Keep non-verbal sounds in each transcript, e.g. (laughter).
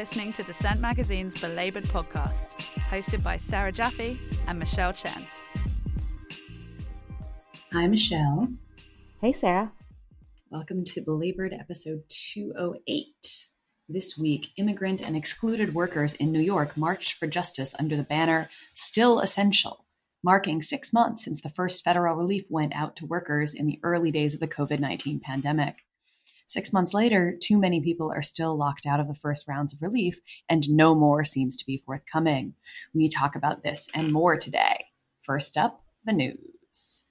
listening to Dissent Magazine's Belabored podcast, hosted by Sarah Jaffe and Michelle Chen. Hi, Michelle. Hey, Sarah. Welcome to Belabored episode 208. This week, immigrant and excluded workers in New York marched for justice under the banner Still Essential, marking six months since the first federal relief went out to workers in the early days of the COVID 19 pandemic. Six months later, too many people are still locked out of the first rounds of relief, and no more seems to be forthcoming. We talk about this and more today. First up, the news.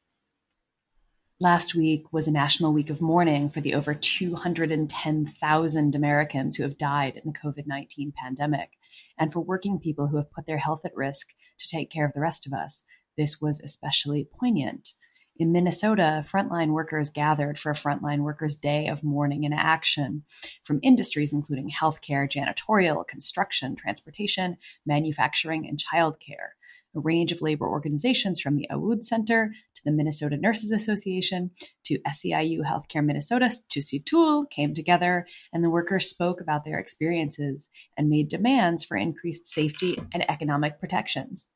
Last week was a national week of mourning for the over 210,000 Americans who have died in the COVID 19 pandemic, and for working people who have put their health at risk to take care of the rest of us. This was especially poignant. In Minnesota, frontline workers gathered for a Frontline Workers Day of mourning and action from industries including healthcare, janitorial, construction, transportation, manufacturing, and childcare. A range of labor organizations from the Awood Center to the Minnesota Nurses Association to SEIU Healthcare Minnesota to CTUL came together, and the workers spoke about their experiences and made demands for increased safety and economic protections.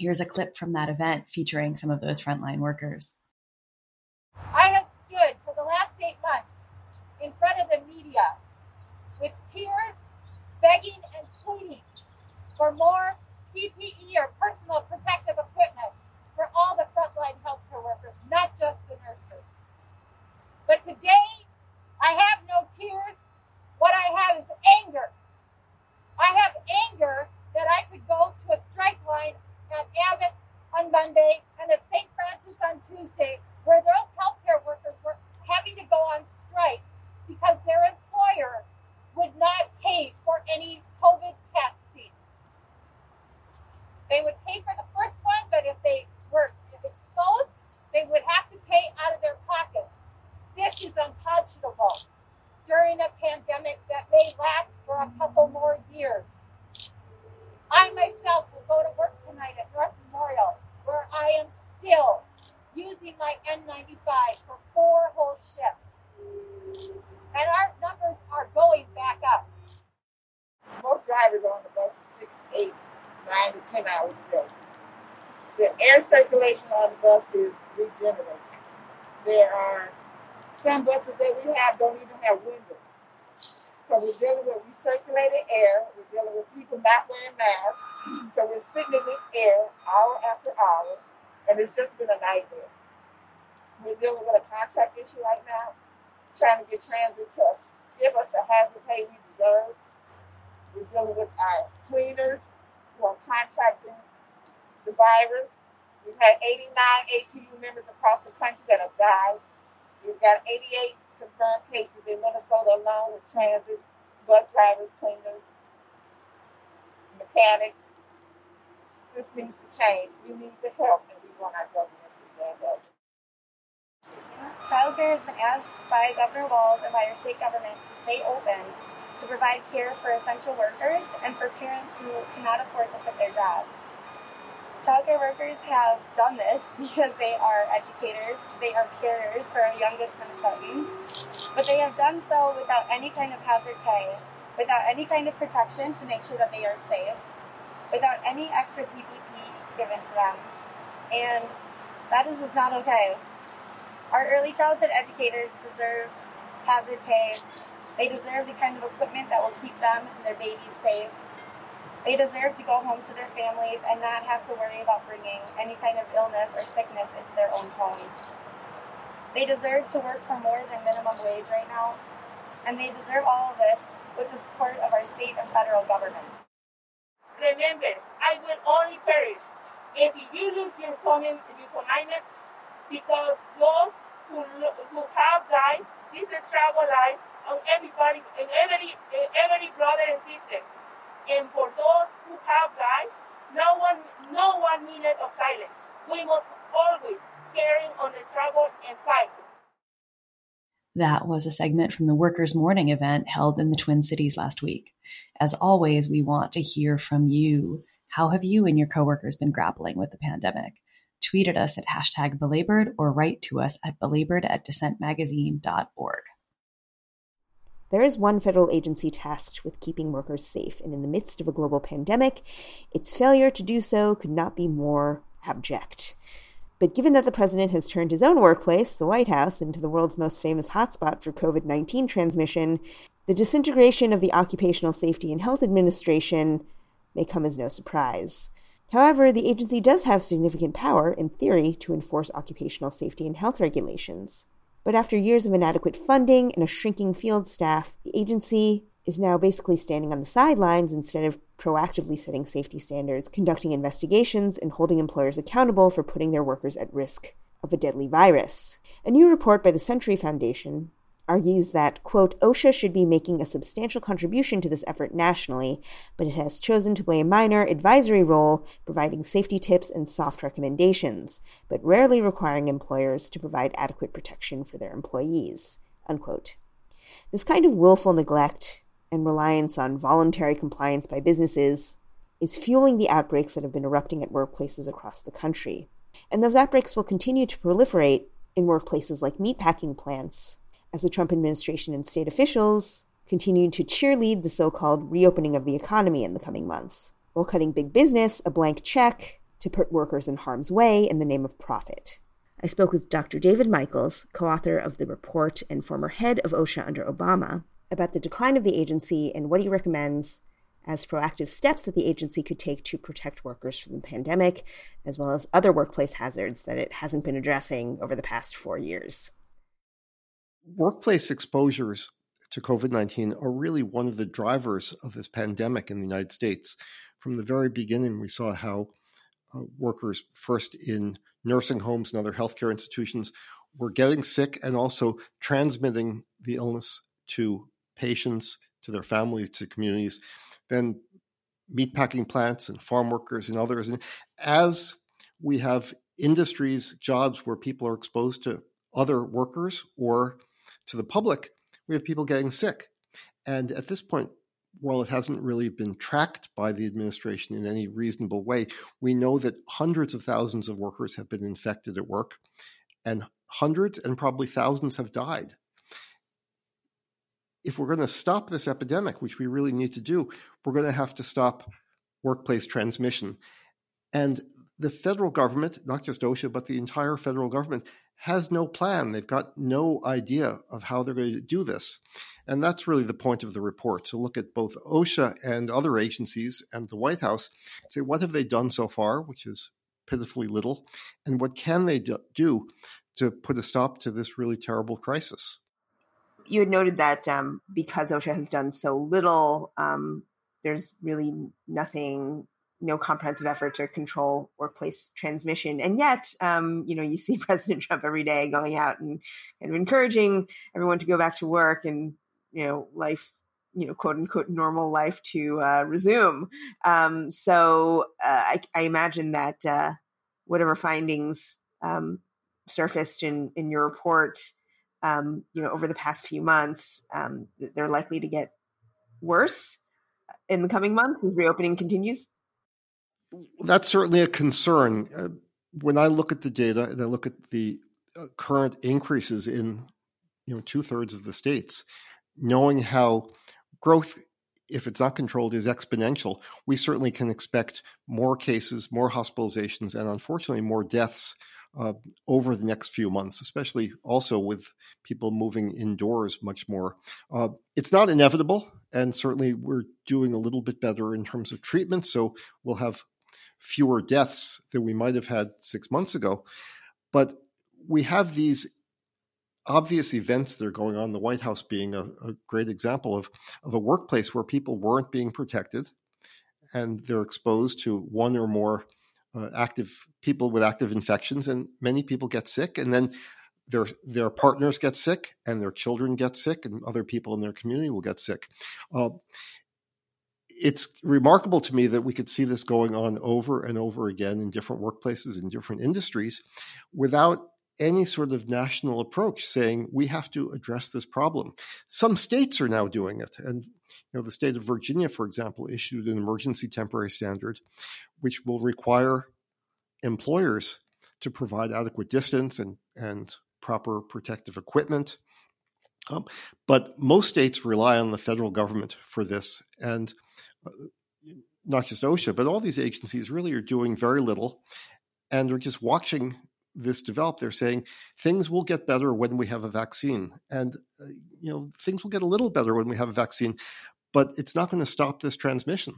Here's a clip from that event featuring some of those frontline workers. I have stood for the last eight months in front of the media with tears, begging and pleading for more PPE or personal protective equipment for all the frontline healthcare workers, not just the nurses. But today, I have no tears. What I have is anger. I have anger that I could go to a strike line at Abbott on Monday and at St. Francis on Tuesday, where those healthcare workers were having to go on strike because their employer would not pay for any COVID testing. They would pay for the first one, but if they were exposed, they would have to pay out of their pocket. This is unconscionable during a pandemic that may last for a couple more years. I myself will go to work tonight at North Memorial, where I am still using my N95 for four whole shifts. And our numbers are going back up. Most drivers on the bus are six, eight, nine to ten hours a day. The air circulation is regenerated. There are some buses that we have don't even have windows. So we're dealing with recirculated air. We're dealing with people not wearing masks. So we're sitting in this air hour after hour, and it's just been a nightmare. We're dealing with a contract issue right now, trying to get transit to give us the hazard pay we deserve. We're dealing with our cleaners who are contracting the virus. We've had 89 ATU members across the country that have died. We've got 88 confirmed cases in Minnesota alone with transit, bus drivers, cleaners, mechanics. This needs to change. We need the help, and we want our government to stand up. Childcare has been asked by Governor Walz and by our state government to stay open to provide care for essential workers and for parents who cannot afford to quit their jobs. Childcare workers have done this (laughs) because they are educators, they are carers for our youngest Minnesotans, but they have done so without any kind of hazard pay, without any kind of protection to make sure that they are safe, without any extra PPE given to them. And that is just not okay. Our early childhood educators deserve hazard pay. They deserve the kind of equipment that will keep them and their babies safe. They deserve to go home to their families and not have to worry about bringing any kind of illness or sickness into their own homes. They deserve to work for more than minimum wage right now, and they deserve all of this with the support of our state and federal government. Remember, I will only perish if you lose your commitment, because those who, who have died, this is struggle life of everybody, every, every brother and sister. And for those who have died, no one, no one minute of silence. We must always carry on the struggle and fight. That was a segment from the Workers' Mourning event held in the Twin Cities last week. As always, we want to hear from you. How have you and your coworkers been grappling with the pandemic? Tweet at us at hashtag belabored or write to us at belabored at dissentmagazine.org. There is one federal agency tasked with keeping workers safe, and in the midst of a global pandemic, its failure to do so could not be more abject. But given that the president has turned his own workplace, the White House, into the world's most famous hotspot for COVID 19 transmission, the disintegration of the Occupational Safety and Health Administration may come as no surprise. However, the agency does have significant power, in theory, to enforce occupational safety and health regulations. But after years of inadequate funding and a shrinking field staff, the agency is now basically standing on the sidelines instead of proactively setting safety standards, conducting investigations, and holding employers accountable for putting their workers at risk of a deadly virus. A new report by the Century Foundation argues that, quote, OSHA should be making a substantial contribution to this effort nationally, but it has chosen to play a minor advisory role, providing safety tips and soft recommendations, but rarely requiring employers to provide adequate protection for their employees, unquote. This kind of willful neglect and reliance on voluntary compliance by businesses is fueling the outbreaks that have been erupting at workplaces across the country. And those outbreaks will continue to proliferate in workplaces like meatpacking plants as the Trump administration and state officials continue to cheerlead the so called reopening of the economy in the coming months, while cutting big business a blank check to put workers in harm's way in the name of profit. I spoke with Dr. David Michaels, co author of the report and former head of OSHA under Obama, about the decline of the agency and what he recommends as proactive steps that the agency could take to protect workers from the pandemic, as well as other workplace hazards that it hasn't been addressing over the past four years. Workplace exposures to COVID 19 are really one of the drivers of this pandemic in the United States. From the very beginning, we saw how uh, workers, first in nursing homes and other healthcare institutions, were getting sick and also transmitting the illness to patients, to their families, to communities, then meatpacking plants and farm workers and others. And as we have industries, jobs where people are exposed to other workers or to the public, we have people getting sick. And at this point, while it hasn't really been tracked by the administration in any reasonable way, we know that hundreds of thousands of workers have been infected at work, and hundreds and probably thousands have died if we're going to stop this epidemic, which we really need to do, we're going to have to stop workplace transmission. And the federal government, not just OSHA, but the entire federal government, has no plan. They've got no idea of how they're going to do this. And that's really the point of the report to look at both OSHA and other agencies and the White House, and say, what have they done so far, which is pitifully little, and what can they do to put a stop to this really terrible crisis? you had noted that um, because OSHA has done so little, um, there's really nothing, no comprehensive effort to control workplace transmission. And yet, um, you know, you see (laughs) President Trump every day going out and kind of encouraging everyone to go back to work and, you know, life you know, quote unquote normal life to uh, resume. Um, so uh, I, I, imagine that uh, whatever findings um, surfaced in in your report um, you know, over the past few months, um, they're likely to get worse in the coming months as reopening continues? That's certainly a concern. Uh, when I look at the data and I look at the uh, current increases in, you know, two thirds of the states, knowing how growth, if it's not controlled, is exponential, we certainly can expect more cases, more hospitalizations, and unfortunately more deaths uh, over the next few months, especially also with people moving indoors much more. Uh, it's not inevitable, and certainly we're doing a little bit better in terms of treatment, so we'll have fewer deaths than we might have had six months ago. But we have these obvious events that are going on, the White House being a, a great example of, of a workplace where people weren't being protected and they're exposed to one or more uh, active people with active infections, and many people get sick, and then their their partners get sick, and their children get sick, and other people in their community will get sick. Uh, it's remarkable to me that we could see this going on over and over again in different workplaces in different industries without any sort of national approach saying we have to address this problem. Some states are now doing it. And you know, the state of Virginia, for example, issued an emergency temporary standard, which will require employers to provide adequate distance and, and proper protective equipment Um, but most states rely on the federal government for this, and not just OSHA, but all these agencies really are doing very little, and they're just watching this develop. They're saying things will get better when we have a vaccine, and uh, you know things will get a little better when we have a vaccine, but it's not going to stop this transmission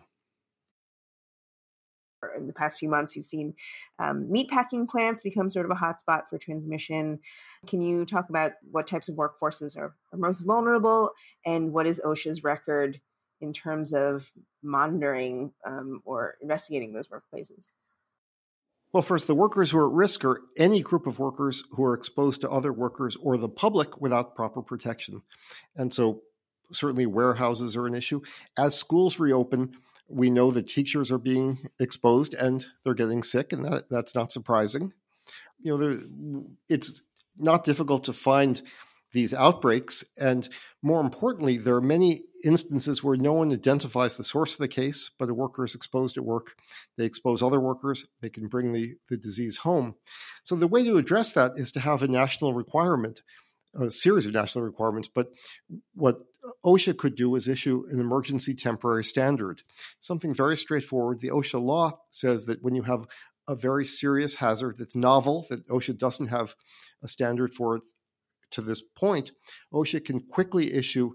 in the past few months, you've seen um, meatpacking plants become sort of a hotspot for transmission. Can you talk about what types of workforces are, are most vulnerable and what is OSHA's record in terms of monitoring um, or investigating those workplaces? Well, first, the workers who are at risk are any group of workers who are exposed to other workers or the public without proper protection. And so, certainly, warehouses are an issue. As schools reopen, we know that teachers are being exposed and they're getting sick, and that, that's not surprising. You know, there, it's not difficult to find these outbreaks, and more importantly, there are many instances where no one identifies the source of the case, but a worker is exposed at work. They expose other workers, they can bring the, the disease home. So, the way to address that is to have a national requirement a series of national requirements, but what OSHA could do is issue an emergency temporary standard, something very straightforward. The OSHA law says that when you have a very serious hazard that's novel, that OSHA doesn't have a standard for it to this point, OSHA can quickly issue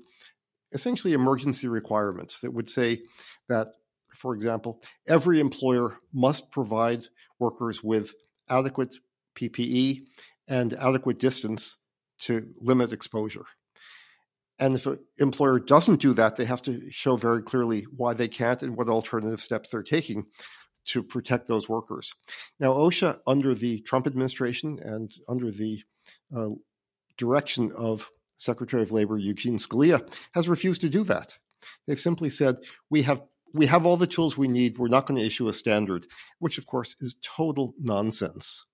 essentially emergency requirements that would say that, for example, every employer must provide workers with adequate PPE and adequate distance to limit exposure. And if an employer doesn't do that, they have to show very clearly why they can't and what alternative steps they're taking to protect those workers. Now, OSHA, under the Trump administration and under the uh, direction of Secretary of Labor Eugene Scalia, has refused to do that. They've simply said, we have we have all the tools we need. We're not going to issue a standard, which of course is total nonsense.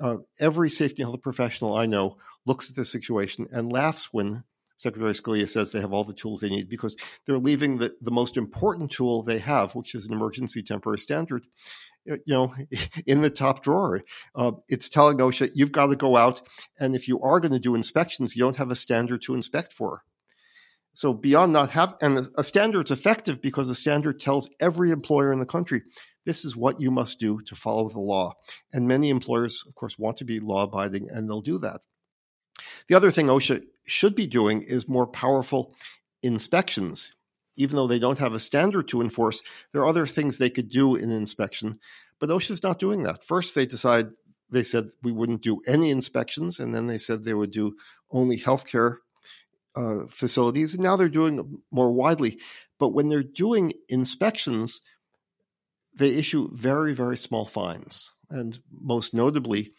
Uh, every safety and health professional I know looks at this situation and laughs when Secretary Scalia says they have all the tools they need because they're leaving the, the most important tool they have, which is an emergency temporary standard, you know, (laughs) in the top drawer. Uh, it's telling OSHA, you've got to go out, and if you are going to do inspections, you don't have a standard to inspect for. So beyond not have, and a standard's effective because a standard tells every employer in the country, this is what you must do to follow the law. And many employers, of course, want to be law abiding, and they'll do that. The other thing OSHA should be doing is more powerful inspections. Even though they don't have a standard to enforce, there are other things they could do in inspection, but OSHA's not doing that. First, they decide they said we wouldn't do any inspections, and then they said they would do only healthcare uh, facilities, and now they're doing more widely. But when they're doing inspections, they issue very, very small fines, and most notably,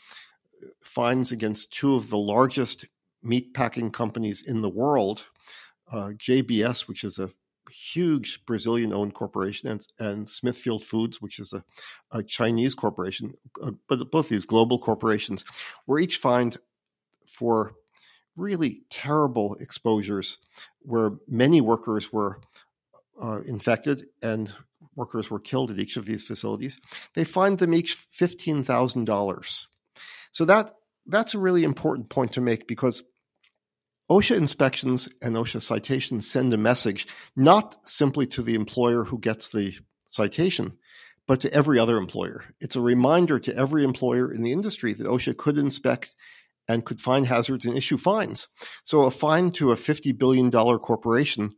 fines against two of the largest meat packing companies in the world, uh, JBS, which is a huge Brazilian owned corporation, and, and, Smithfield Foods, which is a, a Chinese corporation, uh, but both these global corporations were each fined for really terrible exposures where many workers were uh, infected and workers were killed at each of these facilities. They fined them each $15,000. So that that's a really important point to make because OSHA inspections and OSHA citations send a message not simply to the employer who gets the citation, but to every other employer. It's a reminder to every employer in the industry that OSHA could inspect and could find hazards and issue fines. So a fine to a $50 billion corporation,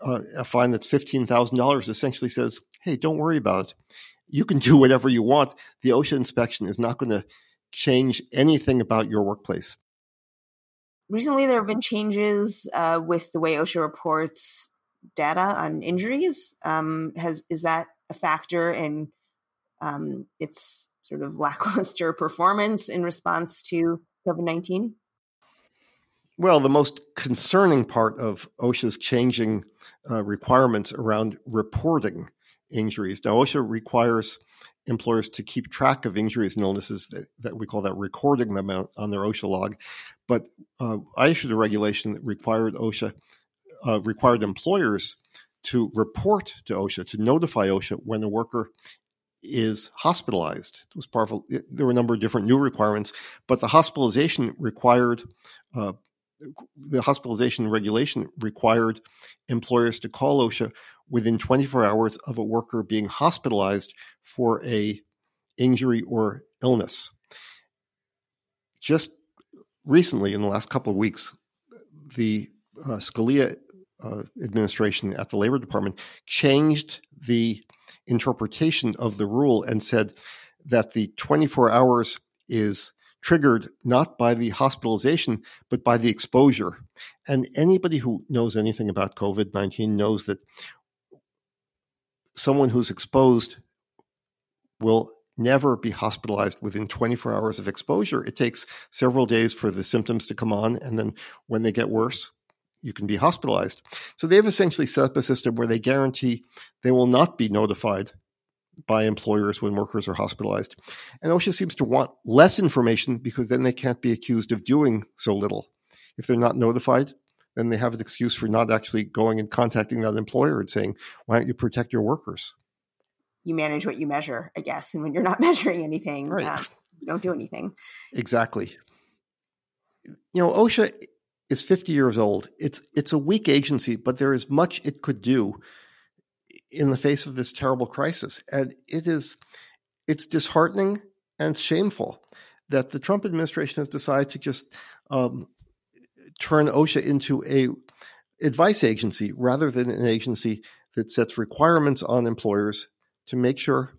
uh, a fine that's $15,000 essentially says, hey, don't worry about it. You can do whatever you want. The OSHA inspection is not going to change anything about your workplace? Recently, there have been changes uh, with the way OSHA reports data on injuries. Um, has is that a factor in um, its sort of lackluster (laughs) performance in response to COVID nineteen? Well, the most concerning part of OSHA's changing uh, requirements around reporting injuries. Now, OSHA requires employers to keep track of injuries and illnesses that, that we call that recording them out on their OSHA log. But uh, I issued a regulation that required OSHA uh, required employers to report to OSHA to notify OSHA when a worker is hospitalized. It was powerful. There were a number of different new requirements, but the hospitalization required uh, the hospitalization regulation required employers to call OSHA within 24 hours of a worker being hospitalized for a injury or illness. Just recently, in the last couple of weeks, the uh, Scalia uh, administration at the Labor Department changed the interpretation of the rule and said that the 24 hours is triggered not by the hospitalization, but by the exposure. And anybody who knows anything about COVID 19 knows that someone who's exposed will never be hospitalized within 24 hours of exposure. It takes several days for the symptoms to come on. And then when they get worse, you can be hospitalized. So they've essentially set up a system where they guarantee they will not be notified by employers when workers are hospitalized. And OSHA seems to want less information because then they can't be accused of doing so little. If they're not notified, then they have an excuse for not actually going and contacting that employer and saying, why don't you protect your workers? You manage what you measure, I guess. And when you're not (laughs) measuring anything, right. uh, you don't do anything. Exactly. You know, OSHA is 50 years old. It's it's a weak agency, but there is much it could do in the face of this terrible crisis. And it is it's disheartening and shameful that the Trump administration has decided to just um, turn OSHA into a advice agency rather than an agency that sets requirements on employers to make sure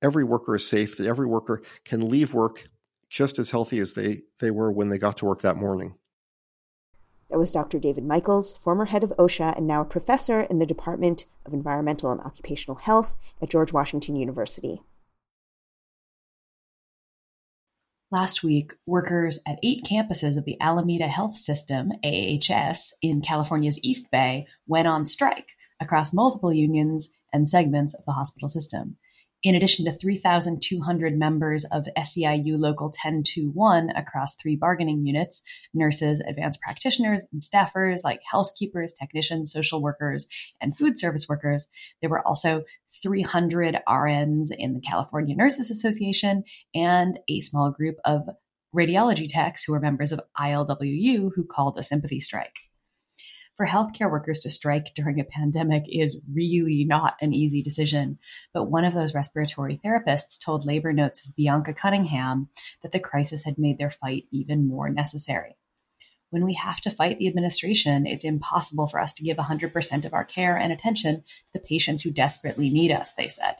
every worker is safe, that every worker can leave work just as healthy as they, they were when they got to work that morning. That was Dr. David Michaels, former head of OSHA and now a professor in the Department of Environmental and Occupational Health at George Washington University. Last week, workers at eight campuses of the Alameda Health System, AHS, in California's East Bay went on strike across multiple unions and segments of the hospital system in addition to 3,200 members of SEIU Local 1021 across three bargaining units nurses, advanced practitioners, and staffers like housekeepers, technicians, social workers, and food service workers. There were also 300 RNs in the California Nurses Association and a small group of radiology techs who were members of ILWU who called a sympathy strike for healthcare workers to strike during a pandemic is really not an easy decision. But one of those respiratory therapists told Labor Notes' Bianca Cunningham that the crisis had made their fight even more necessary. When we have to fight the administration, it's impossible for us to give 100% of our care and attention to the patients who desperately need us, they said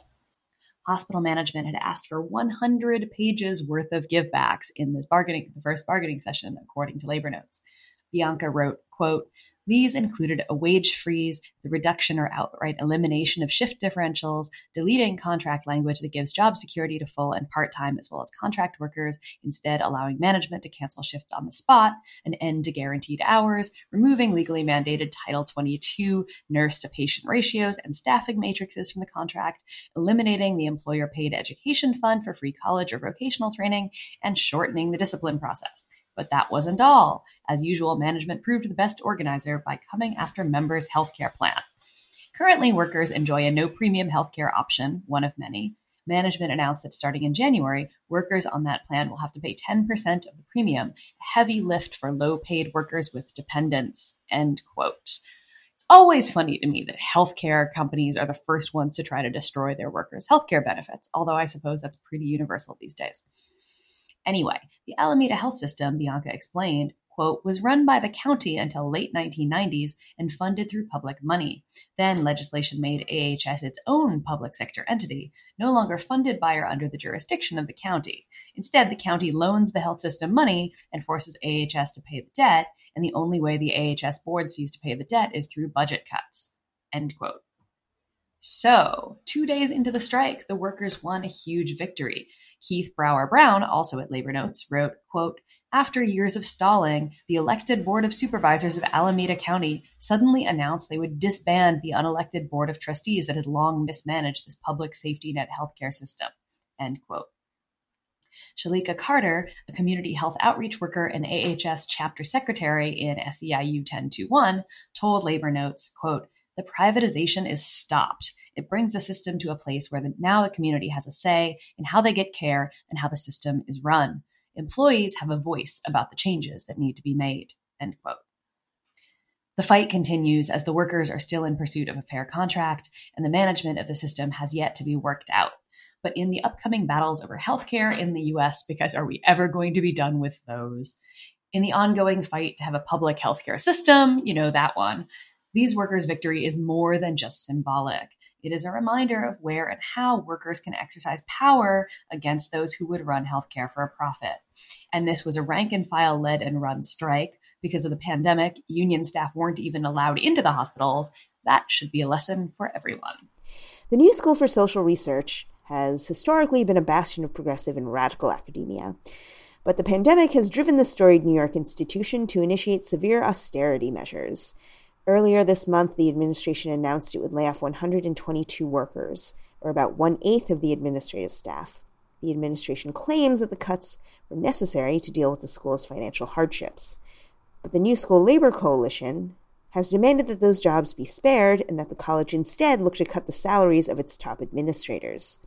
hospital management had asked for 100 pages worth of givebacks in this bargaining the first bargaining session according to labor notes bianca wrote quote these included a wage freeze, the reduction or outright elimination of shift differentials, deleting contract language that gives job security to full and part time as well as contract workers, instead allowing management to cancel shifts on the spot, an end to guaranteed hours, removing legally mandated Title 22 nurse to patient ratios and staffing matrices from the contract, eliminating the employer paid education fund for free college or vocational training, and shortening the discipline process. But that wasn't all. As usual, management proved the best organizer by coming after members' healthcare plan. Currently, workers enjoy a no premium healthcare option, one of many. Management announced that starting in January, workers on that plan will have to pay 10% of the premium, a heavy lift for low paid workers with dependents. End quote. It's always funny to me that healthcare companies are the first ones to try to destroy their workers' healthcare benefits, although I suppose that's pretty universal these days. Anyway, the Alameda Health System, Bianca explained, quote, was run by the county until late 1990s and funded through public money. Then legislation made AHS its own public sector entity, no longer funded by or under the jurisdiction of the county. Instead, the county loans the health system money and forces AHS to pay the debt, and the only way the AHS board sees to pay the debt is through budget cuts. End quote. So, two days into the strike, the workers won a huge victory. Keith Brower Brown, also at Labor Notes, wrote, quote, after years of stalling, the elected Board of Supervisors of Alameda County suddenly announced they would disband the unelected Board of Trustees that has long mismanaged this public safety net healthcare system. End quote. Shalika Carter, a community health outreach worker and AHS chapter secretary in SEIU 1021, told Labor Notes, quote, the privatization is stopped. It brings the system to a place where the, now the community has a say in how they get care and how the system is run. Employees have a voice about the changes that need to be made. End quote. The fight continues as the workers are still in pursuit of a fair contract, and the management of the system has yet to be worked out. But in the upcoming battles over healthcare in the US, because are we ever going to be done with those? In the ongoing fight to have a public healthcare system, you know that one, these workers' victory is more than just symbolic. It is a reminder of where and how workers can exercise power against those who would run healthcare for a profit. And this was a rank and file led and run strike. Because of the pandemic, union staff weren't even allowed into the hospitals. That should be a lesson for everyone. The New School for Social Research has historically been a bastion of progressive and radical academia. But the pandemic has driven the storied New York institution to initiate severe austerity measures. Earlier this month, the administration announced it would lay off 122 workers, or about one eighth of the administrative staff. The administration claims that the cuts were necessary to deal with the school's financial hardships. But the New School Labor Coalition has demanded that those jobs be spared and that the college instead look to cut the salaries of its top administrators.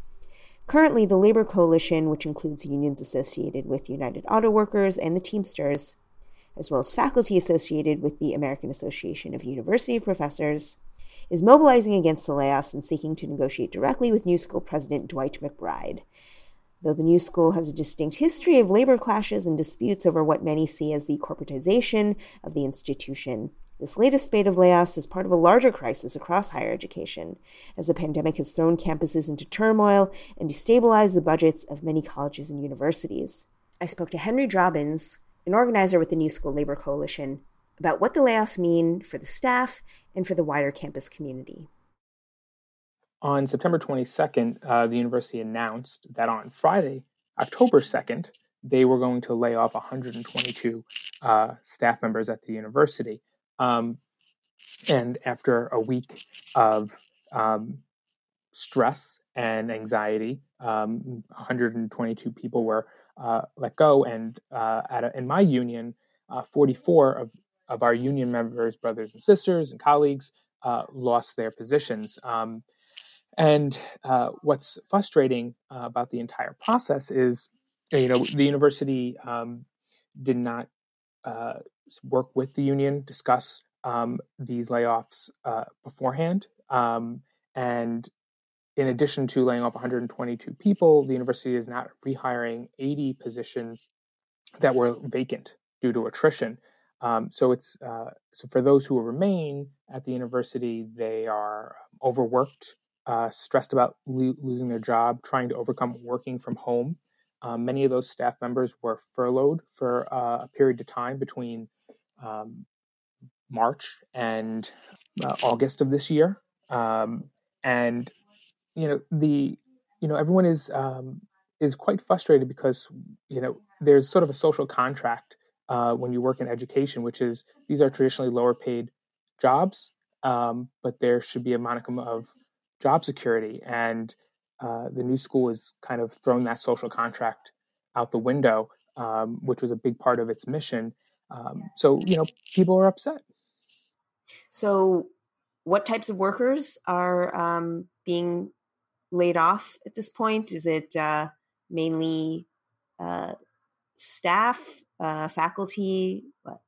Currently, the Labor Coalition, which includes unions associated with United Auto Workers and the Teamsters, as well as faculty associated with the American Association of University Professors, is mobilizing against the layoffs and seeking to negotiate directly with New School President Dwight McBride. Though the New School has a distinct history of labor clashes and disputes over what many see as the corporatization of the institution, this latest spate of layoffs is part of a larger crisis across higher education, as the pandemic has thrown campuses into turmoil and destabilized the budgets of many colleges and universities. I spoke to Henry Drobbins, an organizer with the New School Labor Coalition, about what the layoffs mean for the staff and for the wider campus community. On September 22nd, uh, the university announced that on Friday, October 2nd, they were going to lay off 122 uh, staff members at the university. Um, and after a week of um, stress and anxiety, um, 122 people were uh, let go. And uh, a, in my union, uh, 44 of, of our union members, brothers and sisters, and colleagues uh, lost their positions. Um, and uh, what's frustrating about the entire process is, you know, the university um, did not work with the union, discuss um, these layoffs beforehand. Um, and in addition to laying off 122 people, the university is now rehiring 80 positions that were vacant due to attrition. Um, so it's uh, so for those who remain at the university, they are overworked, uh, stressed about lo- losing their job, trying to overcome working from home. Um, many of those staff members were furloughed for uh, a period of time between um, March and uh, August of this year, um, and you know the you know everyone is um, is quite frustrated because you know there's sort of a social contract uh, when you work in education, which is these are traditionally lower paid jobs, um, but there should be a monicum of job security, and uh, the new school has kind of thrown that social contract out the window, um, which was a big part of its mission. Um, so you know people are upset. So, what types of workers are um, being laid off at this point? Is it uh, mainly uh, staff, uh, faculty? What?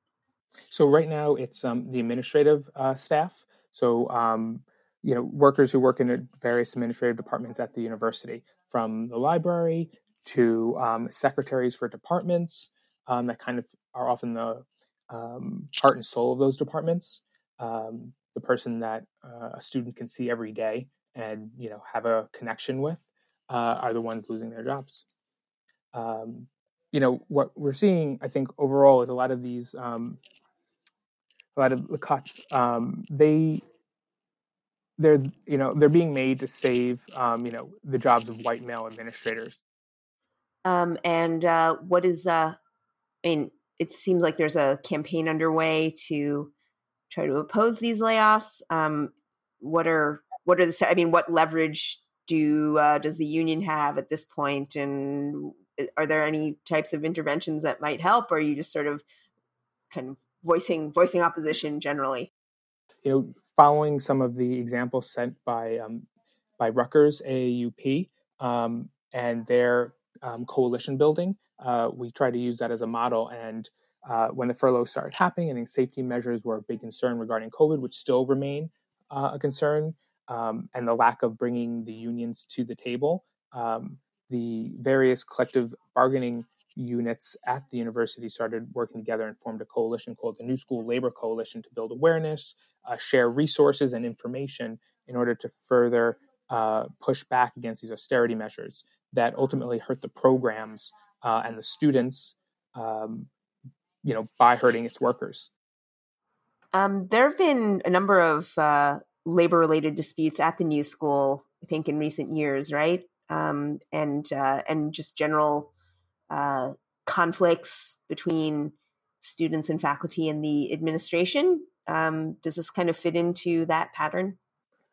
So right now it's um, the administrative uh, staff. So um, you know workers who work in various administrative departments at the university, from the library to um, secretaries for departments um, that kind of are often the um, heart and soul of those departments. Um, the person that uh, a student can see every day and you know have a connection with uh, are the ones losing their jobs. Um, you know what we're seeing, I think overall is a lot of these, um, a lot of the cuts. Um, they they're you know they're being made to save um, you know the jobs of white male administrators. Um, and uh, what is uh, I mean, it seems like there's a campaign underway to try to oppose these layoffs. Um, what are what are the i mean what leverage do uh, does the union have at this point? And are there any types of interventions that might help or are you just sort of kind of voicing voicing opposition generally? You know following some of the examples sent by um, by Rutgers AAUP um, and their um, coalition building, uh, we try to use that as a model. And uh, when the furloughs started happening, I think safety measures were a big concern regarding COVID, which still remain uh, a concern, um, and the lack of bringing the unions to the table. Um, the various collective bargaining units at the university started working together and formed a coalition called the New School Labor Coalition to build awareness, uh, share resources and information in order to further uh, push back against these austerity measures that ultimately hurt the programs uh, and the students, um, you know, by hurting its workers. Um, there have been a number of uh, labor-related disputes at the new school, I think, in recent years, right? Um, and uh, and just general uh, conflicts between students and faculty and the administration. Um, does this kind of fit into that pattern?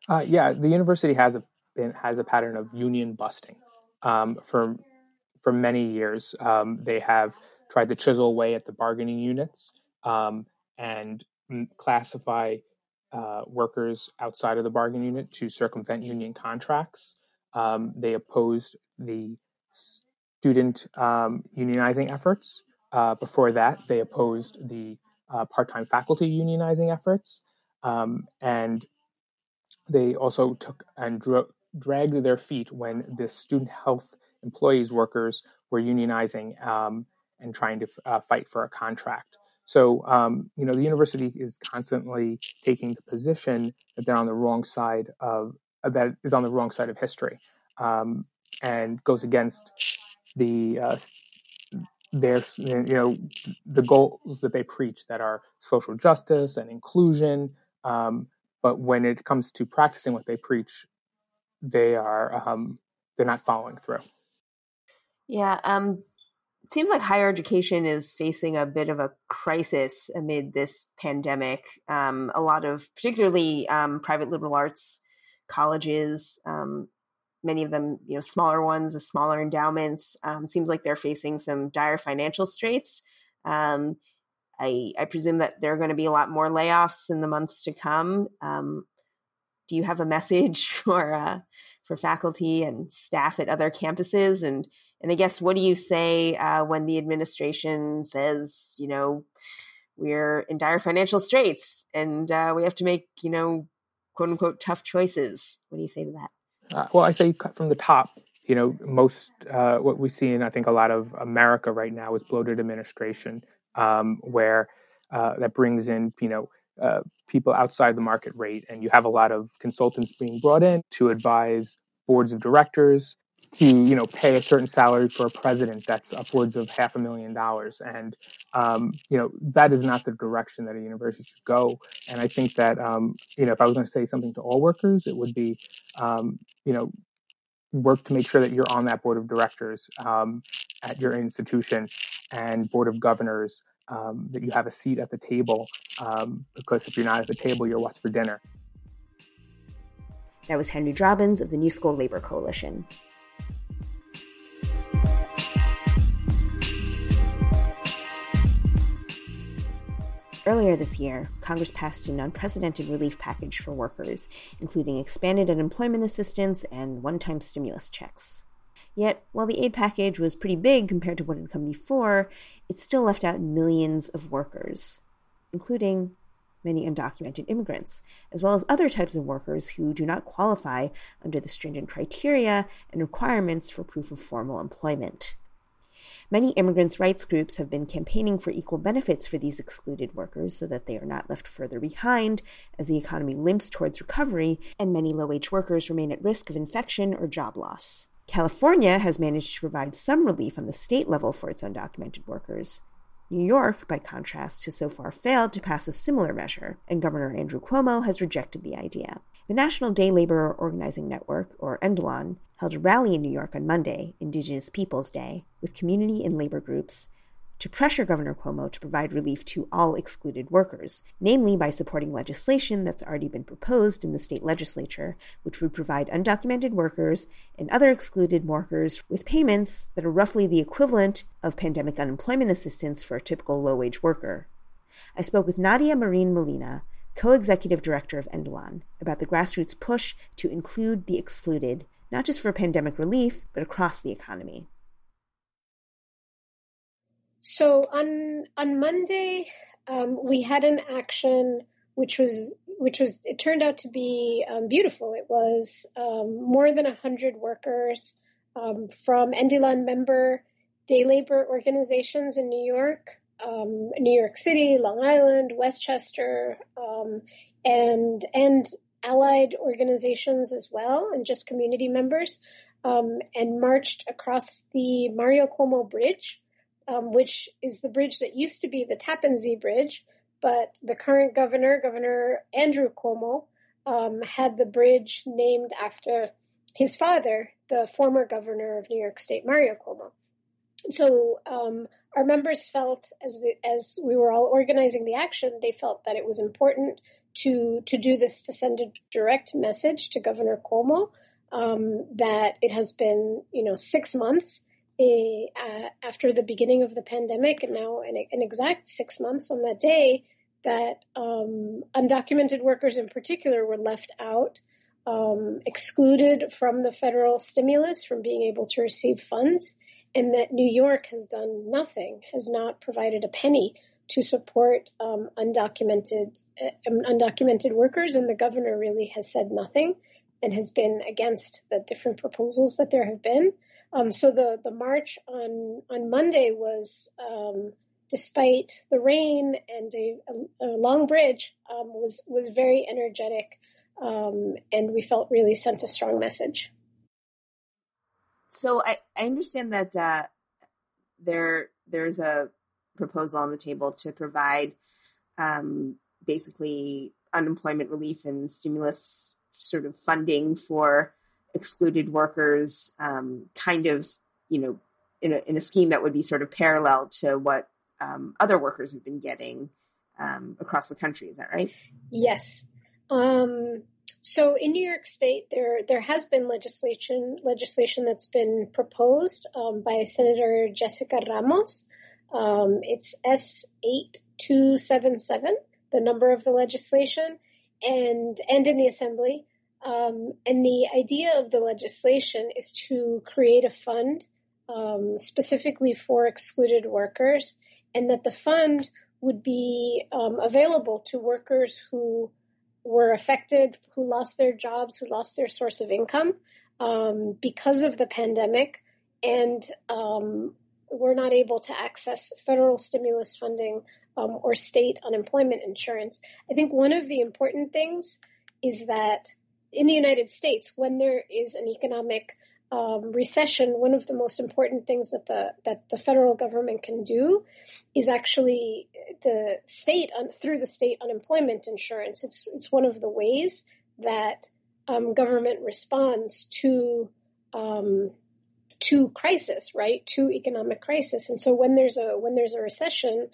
Uh, yeah, the university has a has a pattern of union busting um, for for many years. Um, they have tried to chisel away at the bargaining units um, and classify uh, workers outside of the bargaining unit to circumvent union contracts. Um, they opposed the student um, unionizing efforts. Uh, before that, they opposed the uh, part time faculty unionizing efforts. Um, and they also took and dragged their feet when the student health employees workers were unionizing um, and trying to uh, fight for a contract. So, um, you know, the university is constantly taking the position that they're on the wrong side of uh, that is on the wrong side of history, um, and goes against the uh, their you know the goals that they preach that are social justice and inclusion. Um, but when it comes to practicing what they preach, they are um, they're not following through. Yeah, um, it seems like higher education is facing a bit of a crisis amid this pandemic. Um, a lot of, particularly um, private liberal arts colleges, um, many of them, you know, smaller ones with smaller endowments, um, seems like they're facing some dire financial straits. Um, I, I, presume that there are going to be a lot more layoffs in the months to come. Um, do you have a message (laughs) for uh, for faculty and staff at other campuses and and I guess what do you say uh, when the administration says you know we're in dire financial straits and uh, we have to make you know quote unquote tough choices. What do you say to that? Uh, well I say cut from the top you know most uh, what we see in I think a lot of America right now is bloated administration um, where uh, that brings in you know uh, people outside the market rate, and you have a lot of consultants being brought in to advise boards of directors to you know pay a certain salary for a president that's upwards of half a million dollars and um, you know that is not the direction that a university should go and i think that um, you know if i was going to say something to all workers it would be um, you know work to make sure that you're on that board of directors um, at your institution and board of governors um, that you have a seat at the table um, because if you're not at the table, you're what's for dinner. That was Henry Drobbins of the New School Labor Coalition. Earlier this year, Congress passed an unprecedented relief package for workers, including expanded unemployment assistance and one time stimulus checks. Yet, while the aid package was pretty big compared to what had come before, it still left out millions of workers, including many undocumented immigrants, as well as other types of workers who do not qualify under the stringent criteria and requirements for proof of formal employment. Many immigrants' rights groups have been campaigning for equal benefits for these excluded workers so that they are not left further behind as the economy limps towards recovery and many low wage workers remain at risk of infection or job loss. California has managed to provide some relief on the state level for its undocumented workers. New York, by contrast, has so far failed to pass a similar measure, and Governor Andrew Cuomo has rejected the idea. The National Day Labor Organizing Network, or NDLON, held a rally in New York on Monday, Indigenous Peoples Day, with community and labor groups to pressure Governor Cuomo to provide relief to all excluded workers, namely by supporting legislation that's already been proposed in the state legislature, which would provide undocumented workers and other excluded workers with payments that are roughly the equivalent of pandemic unemployment assistance for a typical low wage worker. I spoke with Nadia Marin Molina, co executive director of NDLON, about the grassroots push to include the excluded, not just for pandemic relief, but across the economy. So on on Monday, um, we had an action which was which was it turned out to be um, beautiful. It was um, more than hundred workers um, from NDLON member day labor organizations in New York, um, New York City, Long Island, Westchester, um, and and allied organizations as well, and just community members, um, and marched across the Mario Cuomo Bridge, um, which is the bridge that used to be the Tappan Zee Bridge, but the current governor, Governor Andrew Cuomo, um, had the bridge named after his father, the former governor of New York State, Mario Cuomo. So um, our members felt, as the, as we were all organizing the action, they felt that it was important to to do this to send a direct message to Governor Cuomo um, that it has been you know six months a, uh, after the beginning of the pandemic, and now an, an exact six months on that day that um, undocumented workers in particular were left out, um, excluded from the federal stimulus, from being able to receive funds, and that New York has done nothing, has not provided a penny to support um, undocumented uh, undocumented workers, and the governor really has said nothing and has been against the different proposals that there have been. Um, so the the march on on Monday was, um, despite the rain and a, a, a long bridge, um, was was very energetic, um, and we felt really sent a strong message. So I, I understand that uh, there there's a proposal on the table to provide um, basically unemployment relief and stimulus sort of funding for excluded workers, um, kind of, you know, in a, in a scheme that would be sort of parallel to what um, other workers have been getting um, across the country. Is that right? Yes. Um, so in New York State, there there has been legislation legislation that's been proposed um, by Senator Jessica Ramos. Um, it's S eight two seven seven, the number of the legislation, and and in the Assembly. Um, and the idea of the legislation is to create a fund um, specifically for excluded workers, and that the fund would be um, available to workers who were affected, who lost their jobs, who lost their source of income um, because of the pandemic, and um, were not able to access federal stimulus funding um, or state unemployment insurance. I think one of the important things is that in the United States, when there is an economic um, recession, one of the most important things that the that the federal government can do is actually the state through the state unemployment insurance. It's it's one of the ways that um, government responds to um, to crisis, right? To economic crisis. And so when there's a when there's a recession,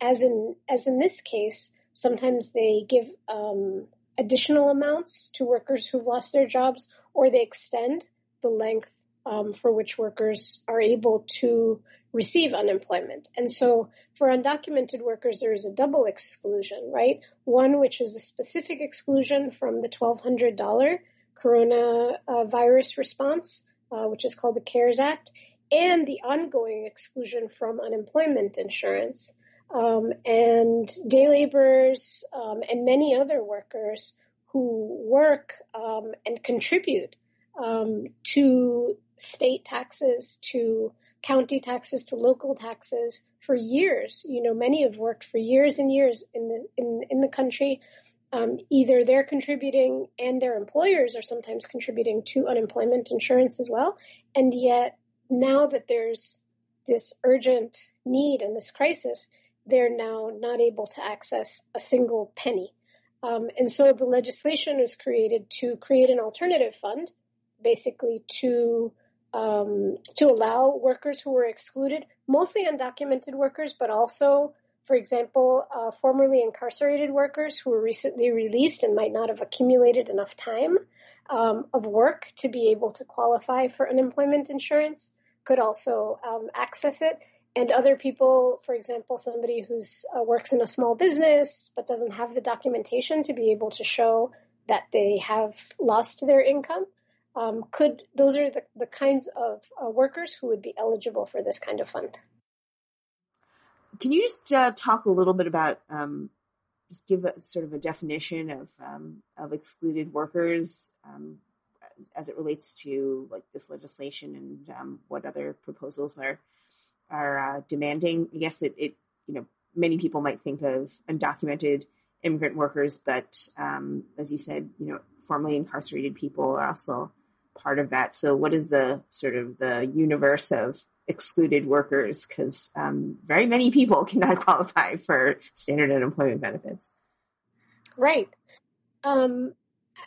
as in as in this case, sometimes they give um, additional amounts to workers who've lost their jobs, or they extend the length um, for which workers are able to receive unemployment. And so for undocumented workers, there is a double exclusion, right? One, which is a specific exclusion from the $1,200 coronavirus response, uh, which is called the CARES Act, and the ongoing exclusion from unemployment insurance. Um, and day laborers um, and many other workers who work um, and contribute um, to state taxes, to county taxes, to local taxes for years. You know, many have worked for years and years in the in in the country. Um, either they're contributing and their employers are sometimes contributing to unemployment insurance as well, and yet now that there's this urgent need and this crisis, they're now not able to access a single penny. Um, and so the legislation was created to create an alternative fund basically to um, to allow workers who were excluded, mostly undocumented workers, but also, for example, uh, formerly incarcerated workers who were recently released and might not have accumulated enough time um, of work to be able to qualify for unemployment insurance, could also um, access it. And other people, for example, somebody who uh, works in a small business but doesn't have the documentation to be able to show that they have lost their income, um, could those are the, the kinds of uh, workers who would be eligible for this kind of fund. Can you just uh, talk a little bit about um, just give a sort of a definition of um, of excluded workers um, as it relates to like this legislation and um, what other proposals are are uh, demanding? I guess it, it you know many people might think of undocumented immigrant workers, but um, as you said, you know, formerly incarcerated people are also part of that. So, what is the sort of the universe of excluded workers? Because um, very many people (laughs) cannot qualify for standard unemployment benefits. Right. Um,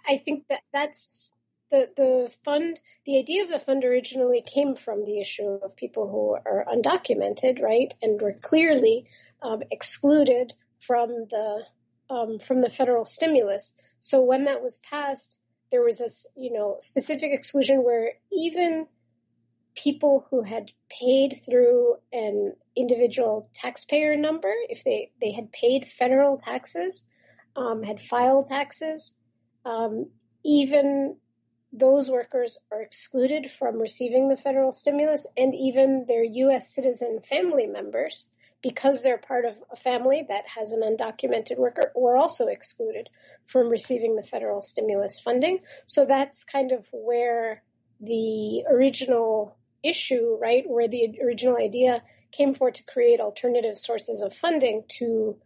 I think that that's the the fund. The idea of the fund originally came from the issue of people who are undocumented, right, and were clearly um, excluded from the um, from the federal stimulus. So when that was passed, there was this, you know, specific exclusion where even people who had paid through an individual taxpayer number, if they, they had paid federal taxes, um, had filed taxes, um, even those workers are excluded from receiving the federal stimulus and even their U.S. citizen family members because they're part of a family that has an undocumented worker, were also excluded from receiving the federal stimulus funding. So that's kind of where the original issue, right, where the original idea came for to create alternative sources of funding to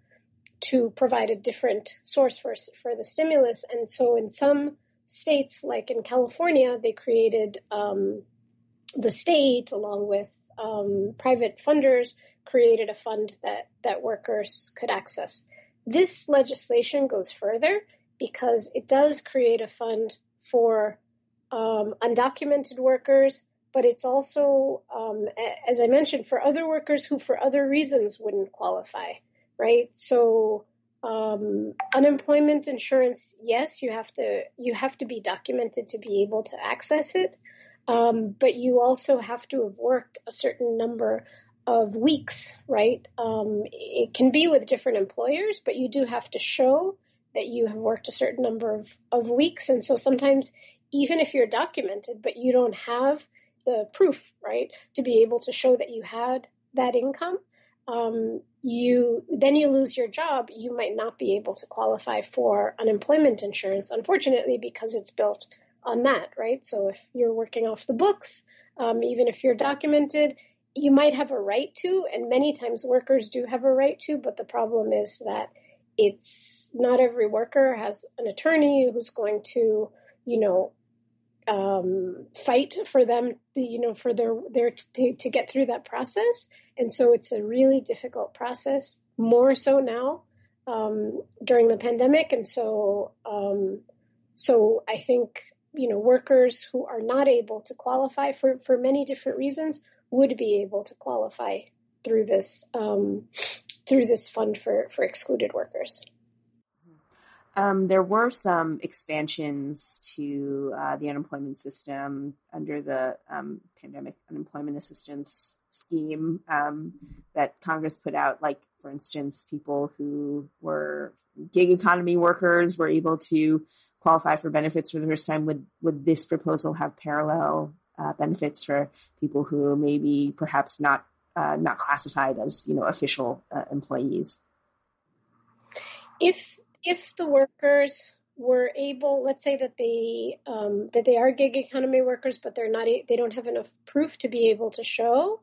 to provide a different source for for the stimulus. And so in some states, like in California, they created um, the state along with um, private funders created a fund that, that workers could access. This legislation goes further because it does create a fund for um, undocumented workers, but it's also, um, as I mentioned, for other workers who, for other reasons, wouldn't qualify, right? So, um, unemployment insurance, yes, you have to you have to be documented to be able to access it, um, but you also have to have worked a certain number of weeks, right? Um, it can be with different employers, but you do have to show that you have worked a certain number of, of weeks. And so sometimes, even if you're documented, but you don't have the proof, right, to be able to show that you had that income, um, you then you lose your job. You might not be able to qualify for unemployment insurance, unfortunately, because it's built on that, right? So if you're working off the books, um, even if you're documented, you might have a right to, and many times workers do have a right to, but the problem is that it's not every worker has an attorney who's going to, you know, um, fight for them, you know, for their their to, to get through that process, and so it's a really difficult process. More so now um, during the pandemic, and so um, so I think you know workers who are not able to qualify for for many different reasons would be able to qualify through this um, through this fund for for excluded workers. Um, there were some expansions to uh, the unemployment system under the um, pandemic unemployment assistance scheme um, that Congress put out. Like, for instance, people who were gig economy workers were able to qualify for benefits for the first time. Would would this proposal have parallel uh, benefits for people who may be perhaps not uh, not classified as you know official uh, employees. If if the workers were able, let's say that they um, that they are gig economy workers, but they're not they don't have enough proof to be able to show.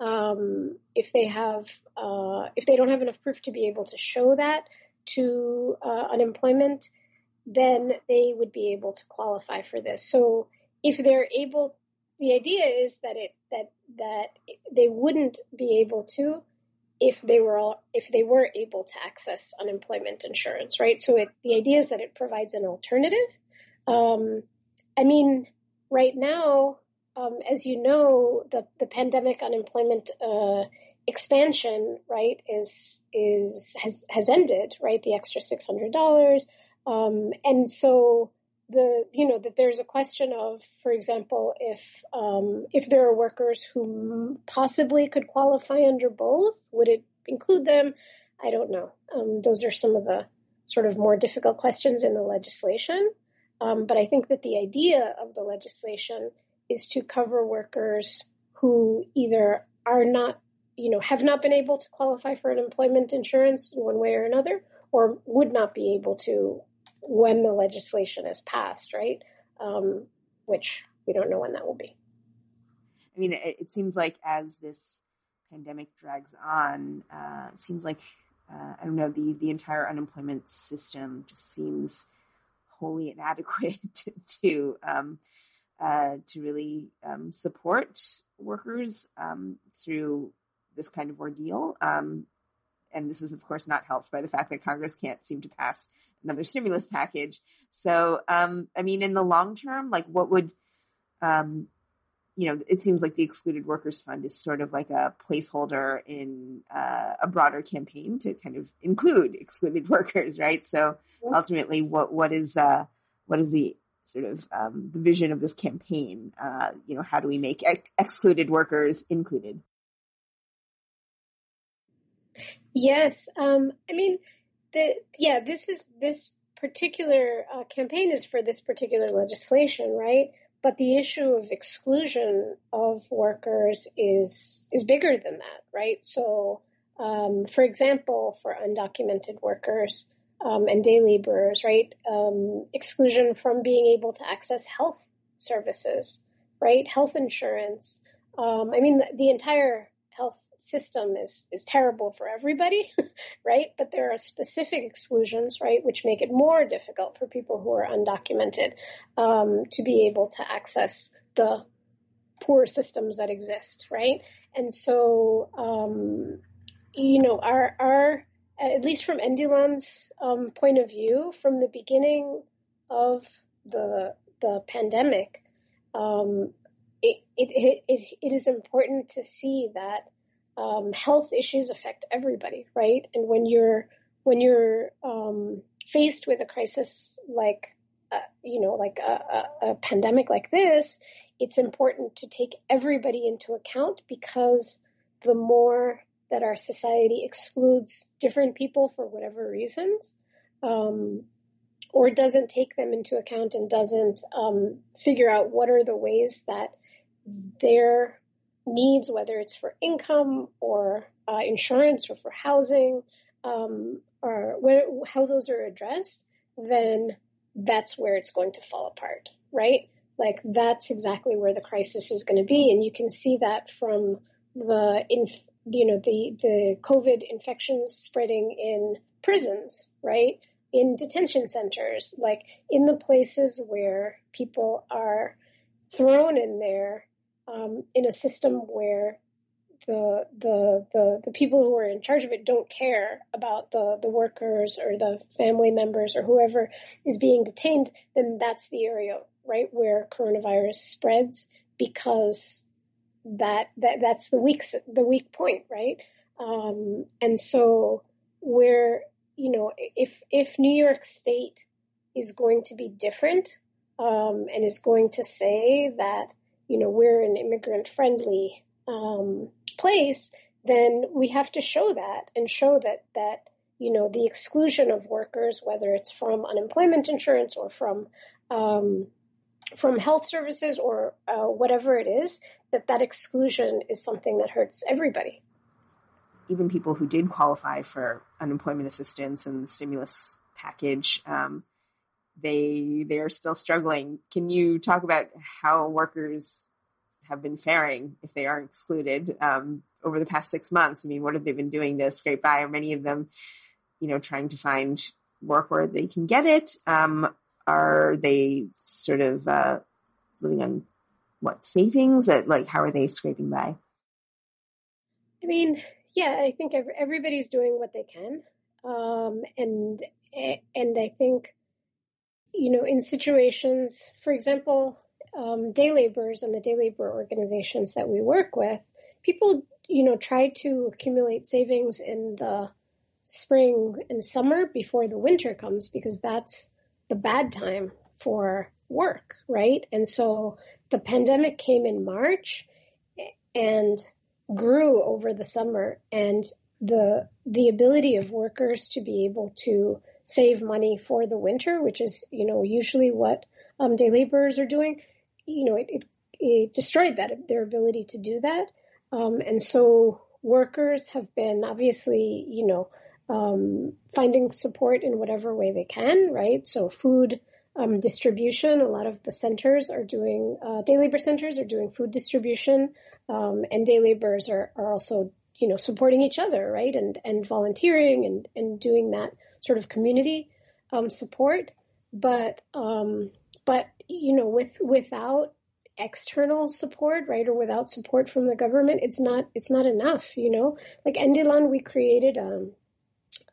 Um, if they have uh, if they don't have enough proof to be able to show that to uh, unemployment, then they would be able to qualify for this. So if they're able the idea is that it that that they wouldn't be able to if they were all, if they were able to access unemployment insurance, right? So it, the idea is that it provides an alternative. Um, I mean, right now, um, as you know, the the pandemic unemployment uh, expansion, right, is is has has ended, right? The extra six hundred dollars, um, and so the you know that there's a question of, for example, if um, if there are workers who possibly could qualify under both, would it include them? I don't know. Um, those are some of the sort of more difficult questions in the legislation. Um, but I think that the idea of the legislation is to cover workers who either are not you know, have not been able to qualify for unemployment insurance in one way or another, or would not be able to when the legislation is passed, right? Um, which we don't know when that will be. I mean, it, it seems like as this pandemic drags on, uh, it seems like uh, I don't know the the entire unemployment system just seems wholly inadequate (laughs) to, to um, uh, to really um, support workers um, through this kind of ordeal. Um, and this is, of course, not helped by the fact that Congress can't seem to pass another stimulus package. So, um, I mean, in the long term, like what would, um, you know, it seems like the Excluded Workers Fund is sort of like a placeholder in uh, a broader campaign to kind of include excluded (laughs) workers, right? So ultimately, what what is uh, what is the sort of um, the vision of this campaign? Uh, you know, how do we make ex- excluded workers included? Yes, um, I mean, the yeah, this is this particular uh, campaign is for this particular legislation, right? But the issue of exclusion of workers is is bigger than that, right? So, um, for example, for undocumented workers um, and day laborers, right, um, exclusion from being able to access health services, right, health insurance. Um, I mean, the, the entire health system is is terrible for everybody, (laughs) right? But there are specific exclusions, right, which make it more difficult for people who are undocumented um, to be able to access the poor systems that exist, right? And so, um, you know, our our at least from NDLON's um, point of view, from the beginning of the the pandemic, um, it, it, it, it is important to see that um, health issues affect everybody, right? And when you're when you're um, faced with a crisis like uh, you know like a, a, a pandemic like this, it's important to take everybody into account because the more that our society excludes different people for whatever reasons, um, or doesn't take them into account and doesn't um, figure out what are the ways that their needs, whether it's for income or uh, insurance or for housing, um, or where, how those are addressed, then that's where it's going to fall apart, right? Like that's exactly where the crisis is going to be, and you can see that from the inf- you know the the COVID infections spreading in prisons, right? In detention centers, like in the places where people are thrown in there um, in a system where the, the the the people who are in charge of it don't care about the the workers or the family members or whoever is being detained, then that's the area right where coronavirus spreads because that that that's the weak the weak point, right? Um, and so where you know if if New York State is going to be different um, and is going to say that you know, we're an immigrant friendly um, place, then we have to show that and show that that you know the exclusion of workers, whether it's from unemployment insurance or from um, from health services or uh, whatever it is, that that exclusion is something that hurts everybody. Even people who did qualify for unemployment assistance and the stimulus package, um, they they are still struggling. Can you talk about how workers have been faring if they are excluded um, over the past six months? I mean, what have they been doing to scrape by? Are many of them, you know, trying to find work where they can get it? Um, are they sort of uh, living on what savings? That like how are they scraping by? I mean, yeah, I think everybody's doing what they can, um, and and I think you know, in situations, for example, um, day laborers and the day labor organizations that we work with, people, you know, try to accumulate savings in the spring and summer before the winter comes because that's the bad time for work, right? And so the pandemic came in March and grew over the summer and the the ability of workers to be able to save money for the winter, which is, you know, usually what um, day laborers are doing, you know, it, it, it destroyed that, their ability to do that. Um, and so workers have been obviously, you know, um, finding support in whatever way they can, right? So food um, distribution, a lot of the centers are doing, uh, day labor centers are doing food distribution, um, and day laborers are, are also, you know, supporting each other, right? And, and volunteering and, and doing that sort of community, um, support. But, um, but, you know, with, without external support, right, or without support from the government, it's not, it's not enough, you know? Like NDLON, we created, um,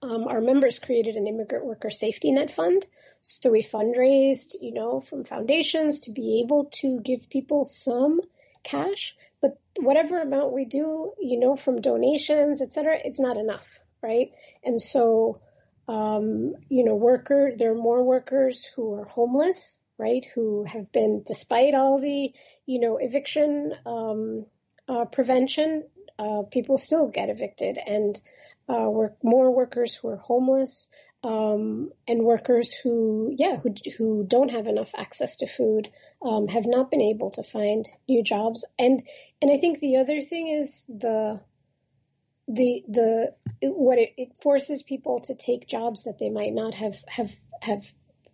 um, our members created an immigrant worker safety net fund. So we fundraised, you know, from foundations to be able to give people some cash. But whatever amount we do, you know, from donations, et cetera, it's not enough, right? And so, um, you know, worker, there are more workers who are homeless, right? Who have been, despite all the, you know, eviction um, uh, prevention, uh, people still get evicted and uh, work more workers who are homeless um, and workers who, yeah, who who don't have enough access to food um, have not been able to find new jobs. And and I think the other thing is the the the what it, it forces people to take jobs that they might not have have have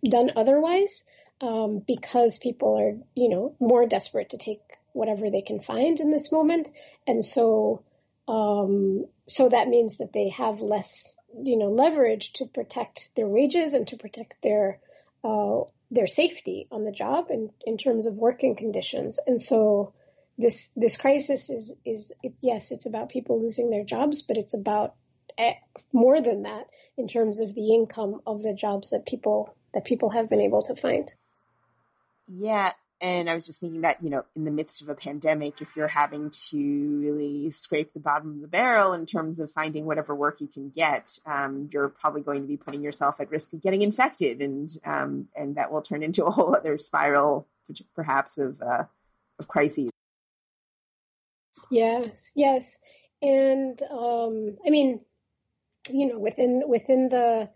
done otherwise um, because people are you know more desperate to take whatever they can find in this moment, and so um, so that means that they have less, you know, leverage to protect their wages and to protect their uh, their safety on the job in, in terms of working conditions. And so this this crisis is is it, yes, it's about people losing their jobs, but it's about eh, more than that in terms of the income of the jobs that people that people have been able to find. Yeah, and I was just thinking that, you know, in the midst of a pandemic, if you're having to really scrape the bottom of the barrel in terms of finding whatever work you can get, um, you're probably going to be putting yourself at risk of getting infected, and um, and that will turn into a whole (laughs) other spiral, perhaps of uh, of crises. Yes, yes, and um, I mean, you know, within within the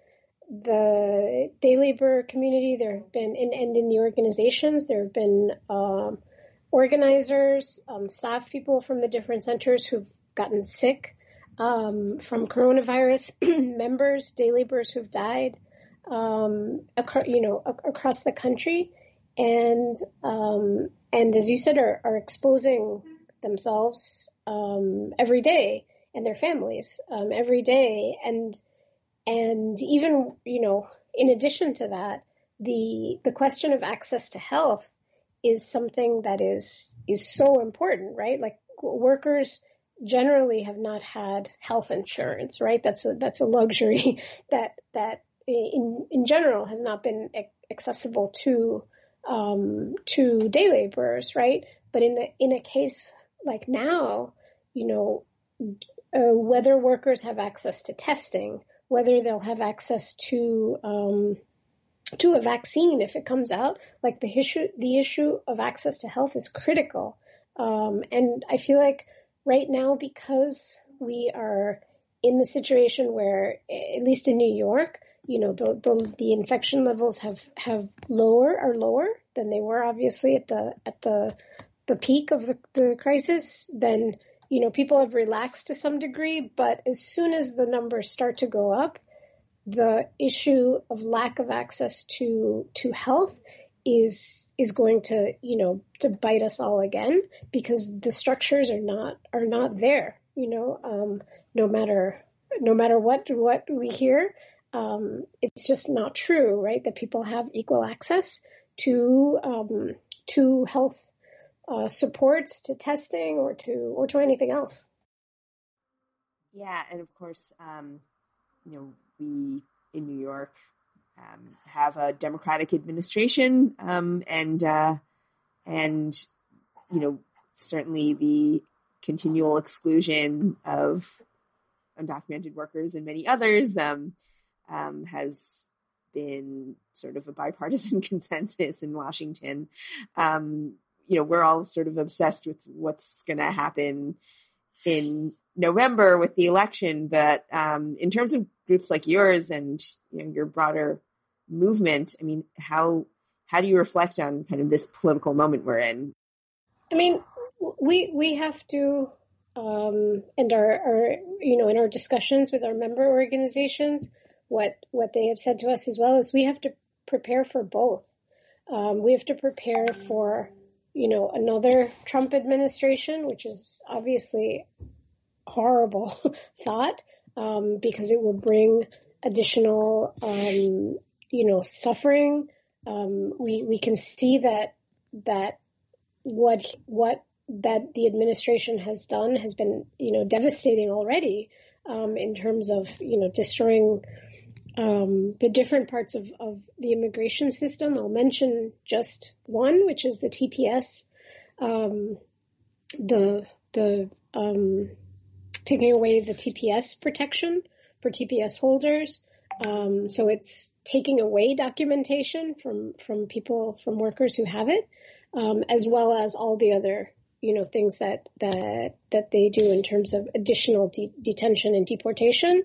the day labor community, there have been, and, and in the organizations, there have been um, organizers, um, staff people from the different centers who've gotten sick um, from coronavirus, (clears throat) members, day laborers who've died, um, across, you know, across the country, and um, and as you said, are, are exposing themselves um, every day and their families every day, and and even, you know, in addition to that, the the question of access to health is something that is is so important, right? Like workers generally have not had health insurance, right? That's a that's a luxury (laughs) that that in in general has not been accessible to um, to day laborers, right? But in a in a case like now, you know, uh, whether workers have access to testing, whether they'll have access to um, to a vaccine if it comes out. Like the issue, the issue of access to health is critical, um, and I feel like right now because we are in the situation where, at least in New York, you know, the the, the infection levels have have lower are lower than they were obviously at the at the the peak of the, the crisis. Then you know, people have relaxed to some degree, but as soon as the numbers start to go up, the issue of lack of access to to health is is going to you know to bite us all again because the structures are not are not there you know um, no matter no matter what what we hear um, it's just not true right that people have equal access to um, to health uh, supports to testing or to or to anything else. Yeah, and of course, um, you know, we in New York um, have a Democratic administration, um, and uh, and you know, certainly the continual exclusion of undocumented workers and many others um, um, has been sort of a bipartisan (laughs) consensus in Washington. Um, you know, we're all sort of obsessed with what's going to happen in November with the election. But um, in terms of groups like yours and you know your broader movement, I mean, how how do you reflect on kind of this political moment we're in? I mean, we we have to um, and our, our, you know, in our discussions with our member organizations, what what they have said to us as well is we have to prepare for both. Um, we have to prepare for, you know, another Trump administration, which is obviously horrible (laughs) thought um, because it will bring additional, um, you know, suffering. Um, we we can see that that what what that the administration has done has been, you know, devastating already um, in terms of, you know, destroying um, the different parts of, of the immigration system. I'll mention just one, which is the TPS, um, the the um, taking away the TPS protection for TPS holders. Um, so it's taking away documentation from from people from workers who have it, um, as well as all the other you know things that that that they do in terms of additional de- detention and deportation.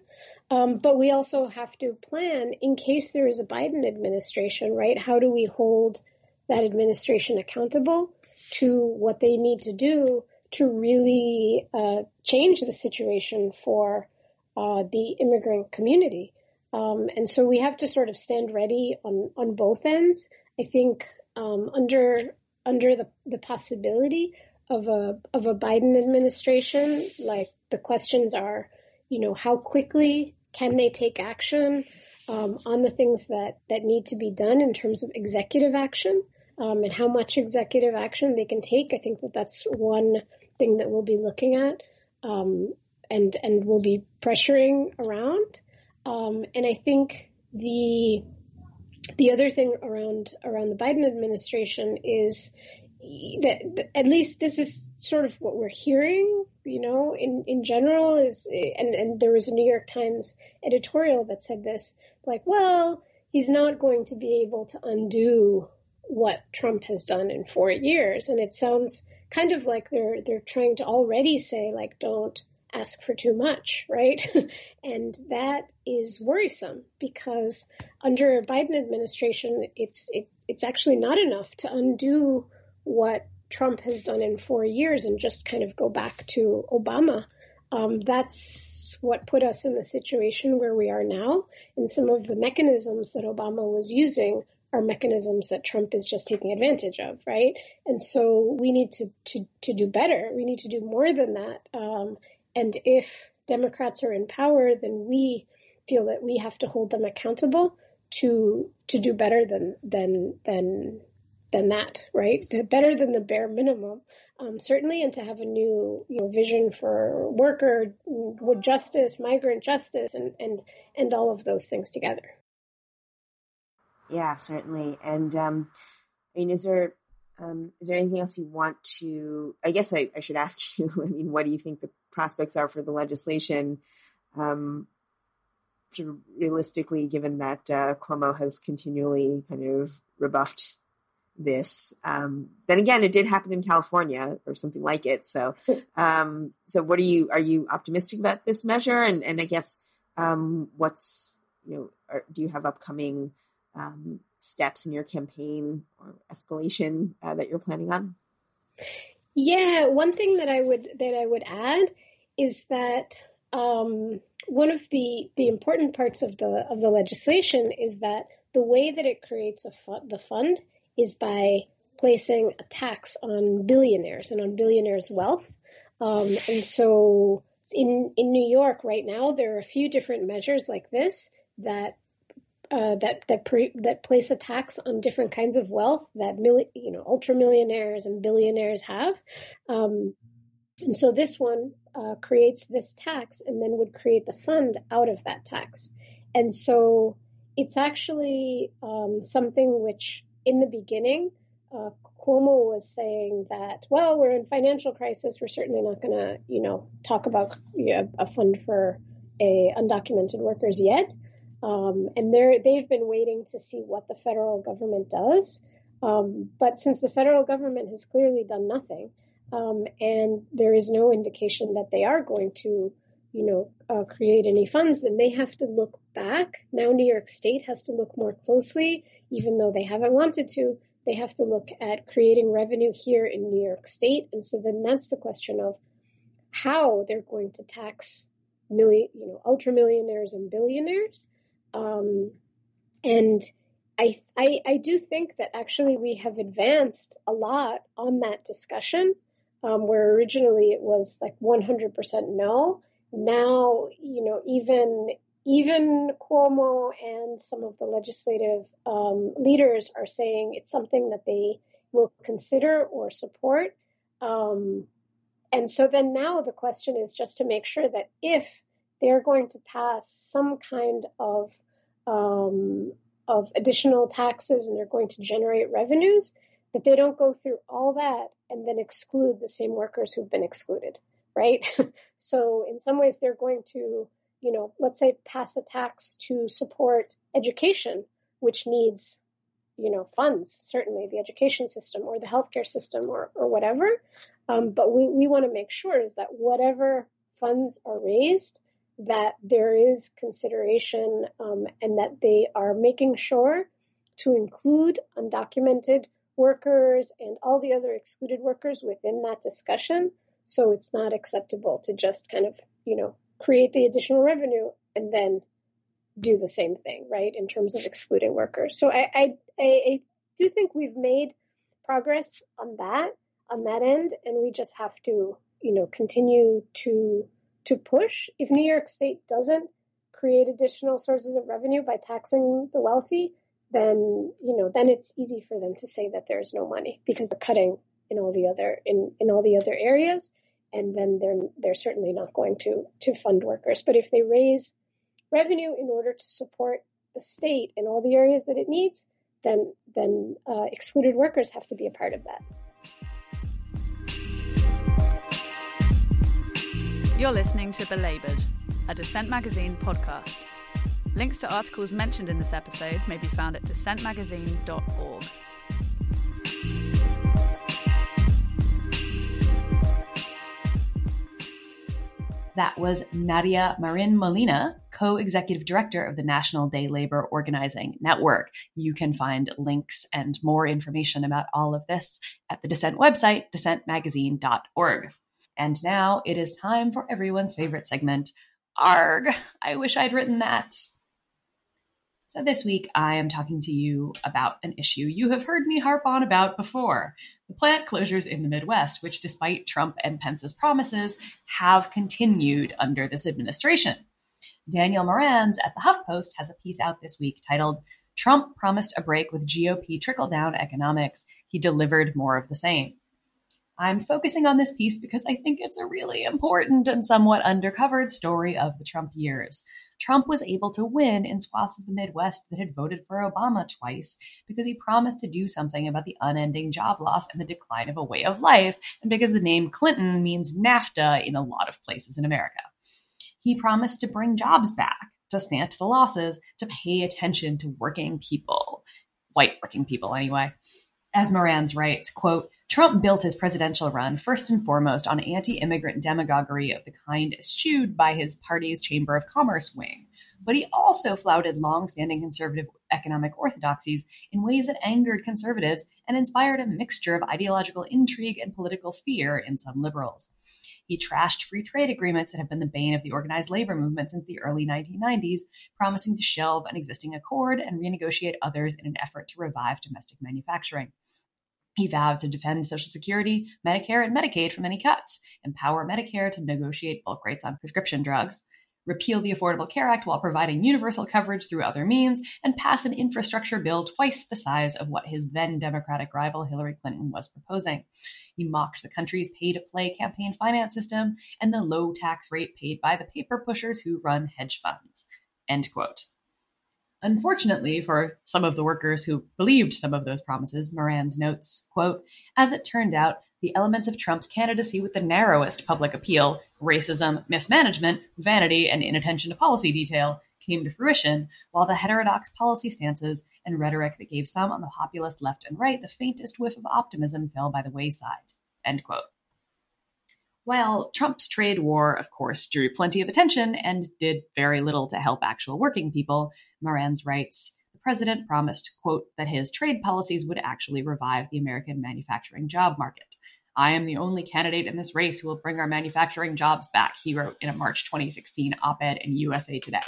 Um, but we also have to plan in case there is a Biden administration, right? How do we hold that administration accountable to what they need to do to really uh, change the situation for uh, the immigrant community? Um, and so we have to sort of stand ready on on both ends. I think um, under under the, the possibility of a of a Biden administration, like the questions are, you know, how quickly can they take action um, on the things that, that need to be done in terms of executive action um, and how much executive action they can take? I think that that's one thing that we'll be looking at um, and and we'll be pressuring around. Um, and I think the the other thing around around the Biden administration is that at least this is sort of what we're hearing, you know, in, in general is, and, and there was a New York Times editorial that said this, like, well, he's not going to be able to undo what Trump has done in four years. And it sounds kind of like they're, they're trying to already say, like, don't ask for too much, right? (laughs) and that is worrisome because under a Biden administration, it's, it, it's actually not enough to undo what Trump has done in four years and just kind of go back to Obama. Um, that's what put us in the situation where we are now. And some of the mechanisms that Obama was using are mechanisms that Trump is just taking advantage of, right? And so we need to to to do better. We need to do more than that. Um, and if Democrats are in power, then we feel that we have to hold them accountable to to do better than than than than that, right? The, better than the bare minimum, um, certainly, and to have a new you know, vision for worker wood justice, migrant justice, and and and all of those things together. Yeah, certainly. And um, I mean, is there um, is there anything else you want to? I guess I, I, should ask (laughs) you. I mean, what do you think the prospects are for the legislation? Um, realistically, given that uh, Cuomo has continually kind of rebuffed this. Um, then again, it did happen in California or something like it. So, um, so what are you, are you optimistic about this measure? And, and I guess, um, what's, you know, are, do you have upcoming, um, steps in your campaign or escalation uh, that you're planning on? Yeah, one thing that I would, that I would add is that, um, one of the, the important parts of the, of the legislation is that the way that it creates a fu- the fund is by placing a tax on billionaires and on billionaires' wealth. Um, and so in in New York right now, there are a few different measures like this that uh, that that pre, that place a tax on different kinds of wealth that you know ultra millionaires and billionaires have. Um, and so this one uh, creates this tax and then would create the fund out of that tax. And so it's actually um, something which in the beginning, uh, Cuomo was saying that, well, we're in financial crisis. We're certainly not going to, you know, talk about you know, a fund for a undocumented workers yet. Um, and they're, they've been waiting to see what the federal government does. Um, but since the federal government has clearly done nothing, um, and there is no indication that they are going to, you know, uh, create any funds, then they have to look back. Now New York State has to look more closely even though they haven't wanted to, they have to look at creating revenue here in New York State. And so then that's the question of how they're going to tax million, you know, ultra millionaires and billionaires. Um, and I, I, I do think that actually we have advanced a lot on that discussion, um, where originally it was like 100% no. Now, you know, even even Cuomo and some of the legislative um, leaders are saying it's something that they will consider or support. Um, and so then now the question is just to make sure that if they're going to pass some kind of um, of additional taxes and they're going to generate revenues, that they don't go through all that and then exclude the same workers who've been excluded, right? (laughs) so in some ways they're going to, you know, let's say pass a tax to support education, which needs, you know, funds, certainly the education system or the healthcare system or, or whatever. Um, but we, we want to make sure is that whatever funds are raised, that there is consideration um, and that they are making sure to include undocumented workers and all the other excluded workers within that discussion. So it's not acceptable to just kind of, you know, create the additional revenue and then do the same thing, right, in terms of excluding workers. So I, I, I do think we've made progress on that, on that end, and we just have to, you know, continue to to push. If New York State doesn't create additional sources of revenue by taxing the wealthy, then you know then it's easy for them to say that there's no money because they're cutting in all the other in, in all the other areas and then they're they're certainly not going to to fund workers but if they raise revenue in order to support the state in all the areas that it needs then then uh, excluded workers have to be a part of that You're listening to Belabored, a Dissent Magazine podcast. Links to articles mentioned in this episode may be found at dissentmagazine.org. That was Nadia Marin Molina, co executive director of the National Day Labor Organizing Network. You can find links and more information about all of this at the Dissent website, dissentmagazine.org. And now it is time for everyone's favorite segment, ARG. I wish I'd written that. So this week I am talking to you about an issue you have heard me harp on about before the plant closures in the Midwest, which, despite Trump and Pence's promises, have continued under this administration. Daniel Marans at the HuffPost has a piece out this week titled Trump Promised a Break with GOP Trickle Down Economics. He delivered more of the same. I'm focusing on this piece because I think it's a really important and somewhat undercovered story of the Trump years. Trump was able to win in swaths of the Midwest that had voted for Obama twice because he promised to do something about the unending job loss and the decline of a way of life, and because the name Clinton means NAFTA in a lot of places in America. He promised to bring jobs back, to stanch the losses, to pay attention to working people, white working people anyway. As Marans writes, quote, Trump built his presidential run first and foremost on anti immigrant demagoguery of the kind eschewed by his party's Chamber of Commerce wing. But he also flouted long standing conservative economic orthodoxies in ways that angered conservatives and inspired a mixture of ideological intrigue and political fear in some liberals. He trashed free trade agreements that have been the bane of the organized labor movement since the early 1990s, promising to shelve an existing accord and renegotiate others in an effort to revive domestic manufacturing. He vowed to defend Social Security, Medicare, and Medicaid from any cuts, empower Medicare to negotiate bulk rates on prescription drugs, repeal the Affordable Care Act while providing universal coverage through other means, and pass an infrastructure bill twice the size of what his then Democratic rival Hillary Clinton was proposing. He mocked the country's pay to play campaign finance system and the low tax rate paid by the paper pushers who run hedge funds. End quote. Unfortunately for some of the workers who believed some of those promises, Marans notes, quote, as it turned out, the elements of Trump's candidacy with the narrowest public appeal, racism, mismanagement, vanity, and inattention to policy detail, came to fruition, while the heterodox policy stances and rhetoric that gave some on the populist left and right the faintest whiff of optimism fell by the wayside. End quote. While Trump's trade war, of course, drew plenty of attention and did very little to help actual working people, Marans writes, the president promised, quote, that his trade policies would actually revive the American manufacturing job market. I am the only candidate in this race who will bring our manufacturing jobs back, he wrote in a March 2016 op ed in USA Today.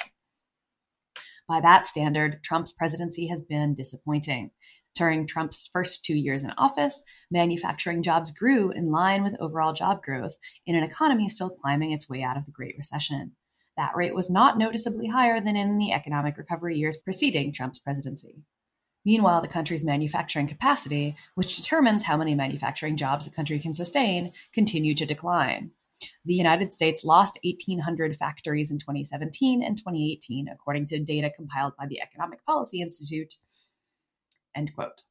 By that standard, Trump's presidency has been disappointing. During Trump's first two years in office, manufacturing jobs grew in line with overall job growth in an economy still climbing its way out of the Great Recession. That rate was not noticeably higher than in the economic recovery years preceding Trump's presidency. Meanwhile, the country's manufacturing capacity, which determines how many manufacturing jobs the country can sustain, continued to decline. The United States lost 1,800 factories in 2017 and 2018, according to data compiled by the Economic Policy Institute End quote.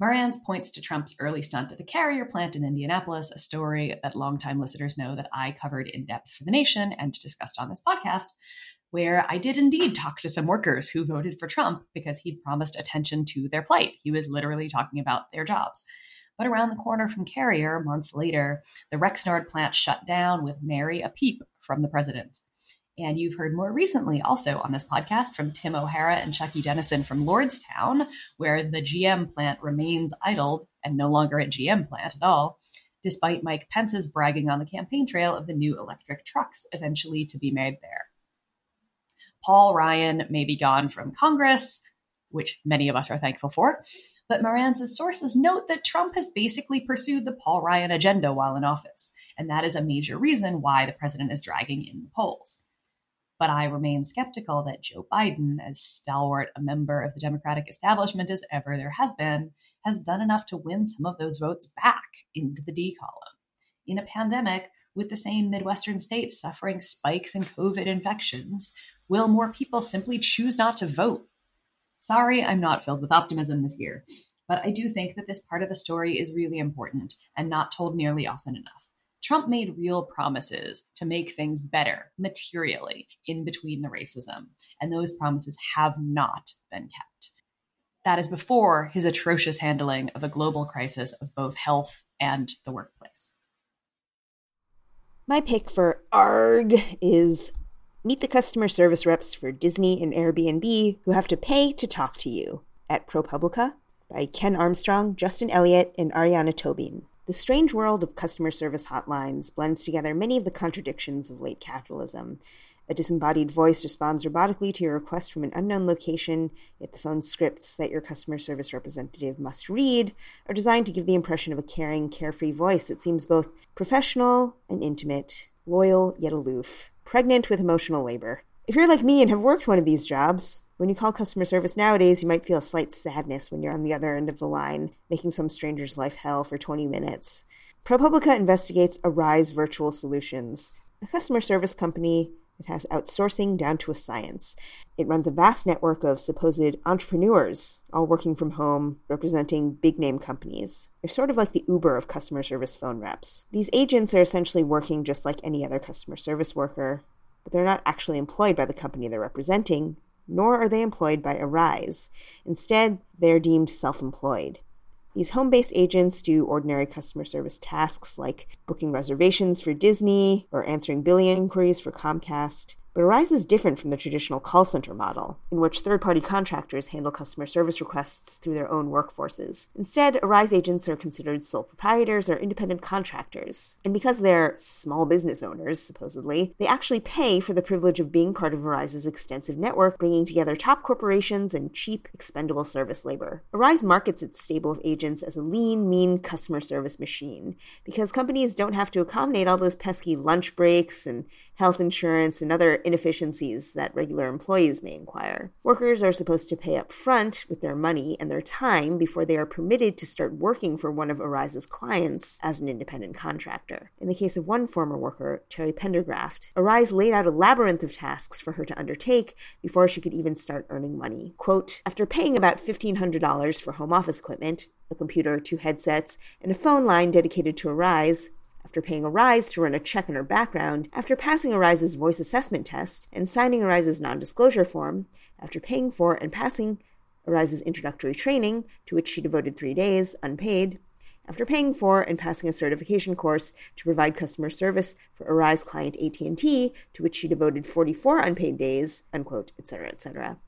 Marantz points to Trump's early stunt at the Carrier plant in Indianapolis, a story that longtime listeners know that I covered in depth for The Nation and discussed on this podcast, where I did indeed talk to some workers who voted for Trump because he'd promised attention to their plight. He was literally talking about their jobs. But around the corner from Carrier, months later, the Rexnord plant shut down with Mary a peep from the president. And you've heard more recently also on this podcast from Tim O'Hara and Chucky Dennison from Lordstown, where the GM plant remains idled and no longer a GM plant at all, despite Mike Pence's bragging on the campaign trail of the new electric trucks eventually to be made there. Paul Ryan may be gone from Congress, which many of us are thankful for, but Marantz's sources note that Trump has basically pursued the Paul Ryan agenda while in office, and that is a major reason why the president is dragging in the polls. But I remain skeptical that Joe Biden, as stalwart a member of the Democratic establishment as ever there has been, has done enough to win some of those votes back into the D column. In a pandemic, with the same Midwestern states suffering spikes in COVID infections, will more people simply choose not to vote? Sorry, I'm not filled with optimism this year, but I do think that this part of the story is really important and not told nearly often enough. Trump made real promises to make things better materially in between the racism, and those promises have not been kept. That is before his atrocious handling of a global crisis of both health and the workplace. My pick for ARG is Meet the customer service reps for Disney and Airbnb who have to pay to talk to you at ProPublica by Ken Armstrong, Justin Elliott, and Ariana Tobin. The strange world of customer service hotlines blends together many of the contradictions of late capitalism. A disembodied voice responds robotically to your request from an unknown location, yet the phone scripts that your customer service representative must read are designed to give the impression of a caring, carefree voice that seems both professional and intimate, loyal yet aloof, pregnant with emotional labor. If you're like me and have worked one of these jobs, when you call customer service nowadays, you might feel a slight sadness when you're on the other end of the line, making some stranger's life hell for 20 minutes. ProPublica investigates Arise Virtual Solutions, a customer service company that has outsourcing down to a science. It runs a vast network of supposed entrepreneurs, all working from home, representing big name companies. They're sort of like the Uber of customer service phone reps. These agents are essentially working just like any other customer service worker, but they're not actually employed by the company they're representing, nor are they employed by Arise. Instead, they are deemed self employed. These home based agents do ordinary customer service tasks like booking reservations for Disney or answering billing inquiries for Comcast. But Arise is different from the traditional call center model, in which third party contractors handle customer service requests through their own workforces. Instead, Arise agents are considered sole proprietors or independent contractors. And because they're small business owners, supposedly, they actually pay for the privilege of being part of Arise's extensive network, bringing together top corporations and cheap, expendable service labor. Arise markets its stable of agents as a lean, mean customer service machine, because companies don't have to accommodate all those pesky lunch breaks and health insurance, and other inefficiencies that regular employees may inquire. Workers are supposed to pay up front with their money and their time before they are permitted to start working for one of Arise's clients as an independent contractor. In the case of one former worker, Terry Pendergraft, Arise laid out a labyrinth of tasks for her to undertake before she could even start earning money. Quote, after paying about $1,500 for home office equipment, a computer, two headsets, and a phone line dedicated to Arise, after paying Arise to run a check on her background, after passing Arise's voice assessment test and signing Arise's non disclosure form, after paying for and passing Arise's introductory training, to which she devoted three days, unpaid, after paying for and passing a certification course to provide customer service for Arise client AT&T, to which she devoted 44 unpaid days, unquote, etc., etc.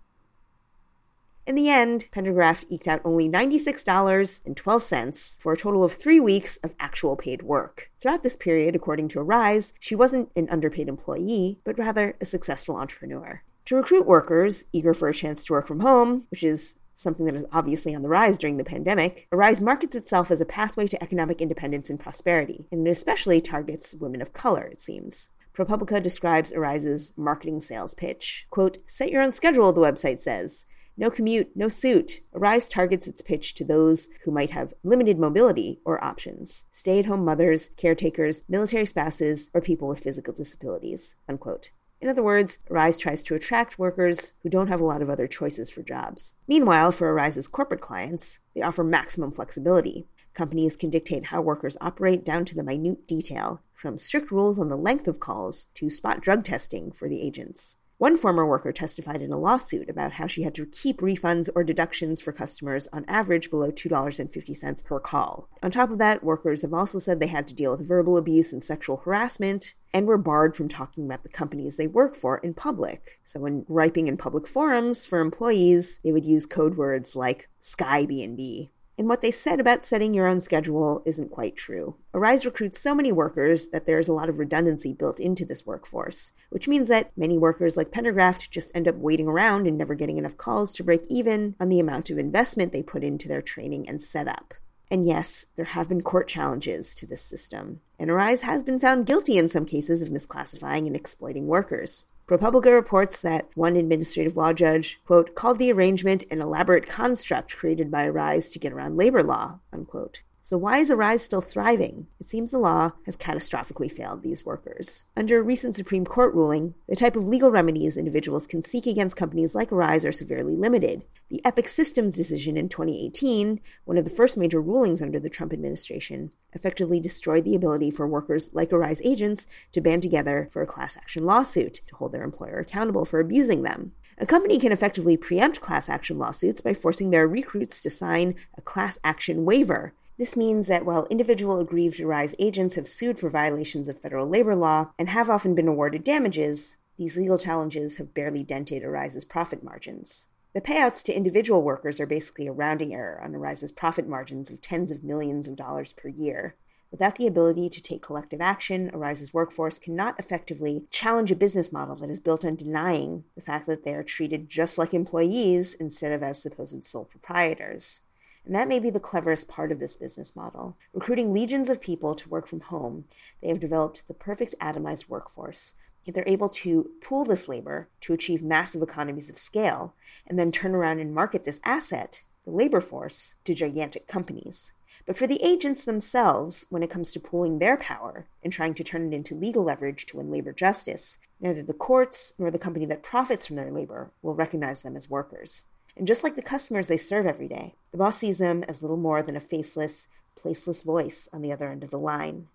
In the end, Pendergraft eked out only $96.12 for a total of three weeks of actual paid work. Throughout this period, according to Arise, she wasn't an underpaid employee, but rather a successful entrepreneur. To recruit workers eager for a chance to work from home, which is something that is obviously on the rise during the pandemic, Arise markets itself as a pathway to economic independence and prosperity, and it especially targets women of color, it seems. ProPublica describes Arise's marketing sales pitch. Quote, set your own schedule, the website says. No commute, no suit. Arise targets its pitch to those who might have limited mobility or options stay at home mothers, caretakers, military spouses, or people with physical disabilities. Unquote. In other words, Arise tries to attract workers who don't have a lot of other choices for jobs. Meanwhile, for Arise's corporate clients, they offer maximum flexibility. Companies can dictate how workers operate down to the minute detail, from strict rules on the length of calls to spot drug testing for the agents. One former worker testified in a lawsuit about how she had to keep refunds or deductions for customers on average below $2.50 per call. On top of that, workers have also said they had to deal with verbal abuse and sexual harassment and were barred from talking about the companies they work for in public. So when griping in public forums for employees, they would use code words like Sky B&B and what they said about setting your own schedule isn't quite true. Arise recruits so many workers that there's a lot of redundancy built into this workforce, which means that many workers like Pendergraft just end up waiting around and never getting enough calls to break even on the amount of investment they put into their training and setup. And yes, there have been court challenges to this system, and Arise has been found guilty in some cases of misclassifying and exploiting workers. ProPublica reports that one administrative law judge, quote, called the arrangement an elaborate construct created by Arise to get around labor law, unquote. So, why is Arise still thriving? It seems the law has catastrophically failed these workers. Under a recent Supreme Court ruling, the type of legal remedies individuals can seek against companies like Arise are severely limited. The Epic Systems decision in 2018, one of the first major rulings under the Trump administration, effectively destroyed the ability for workers like Arise agents to band together for a class action lawsuit to hold their employer accountable for abusing them. A company can effectively preempt class action lawsuits by forcing their recruits to sign a class action waiver this means that while individual aggrieved Arise agents have sued for violations of federal labor law and have often been awarded damages, these legal challenges have barely dented Arise's profit margins. The payouts to individual workers are basically a rounding error on Arise's profit margins of tens of millions of dollars per year. Without the ability to take collective action, Arise's workforce cannot effectively challenge a business model that is built on denying the fact that they are treated just like employees instead of as supposed sole proprietors. And that may be the cleverest part of this business model. Recruiting legions of people to work from home, they have developed the perfect atomized workforce. Yet they're able to pool this labor to achieve massive economies of scale and then turn around and market this asset, the labor force, to gigantic companies. But for the agents themselves, when it comes to pooling their power and trying to turn it into legal leverage to win labor justice, neither the courts nor the company that profits from their labor will recognize them as workers. And just like the customers they serve every day, the boss sees them as little more than a faceless, placeless voice on the other end of the line,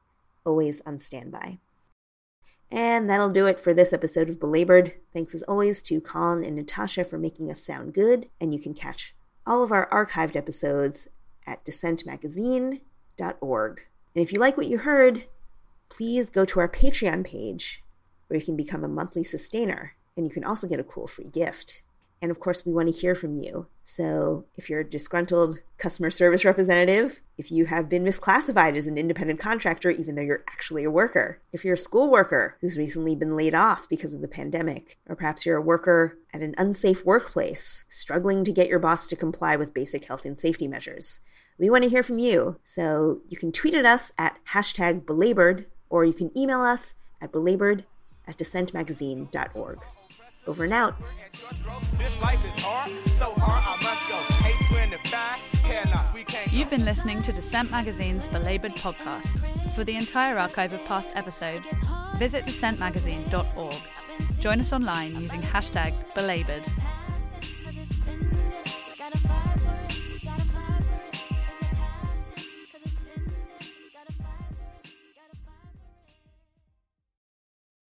always on standby. And that'll do it for this episode of Belabored. Thanks as always to Colin and Natasha for making us sound good, and you can catch all of our archived episodes at dissentmagazine.org. And if you like what you heard, please go to our Patreon page where you can become a monthly sustainer, and you can also get a cool free gift. And of course, we want to hear from you. So if you're a disgruntled customer service representative, if you have been misclassified as an independent contractor, even though you're actually a worker, if you're a school worker who's recently been laid off because of the pandemic, or perhaps you're a worker at an unsafe workplace, struggling to get your boss to comply with basic health and safety measures, we want to hear from you. So you can tweet at us at hashtag belabored, or you can email us at belabored at dissentmagazine.org. Over and out. You've been listening to Dissent Magazine's Belabored podcast. For the entire archive of past episodes, visit dissentmagazine.org. Join us online using hashtag belabored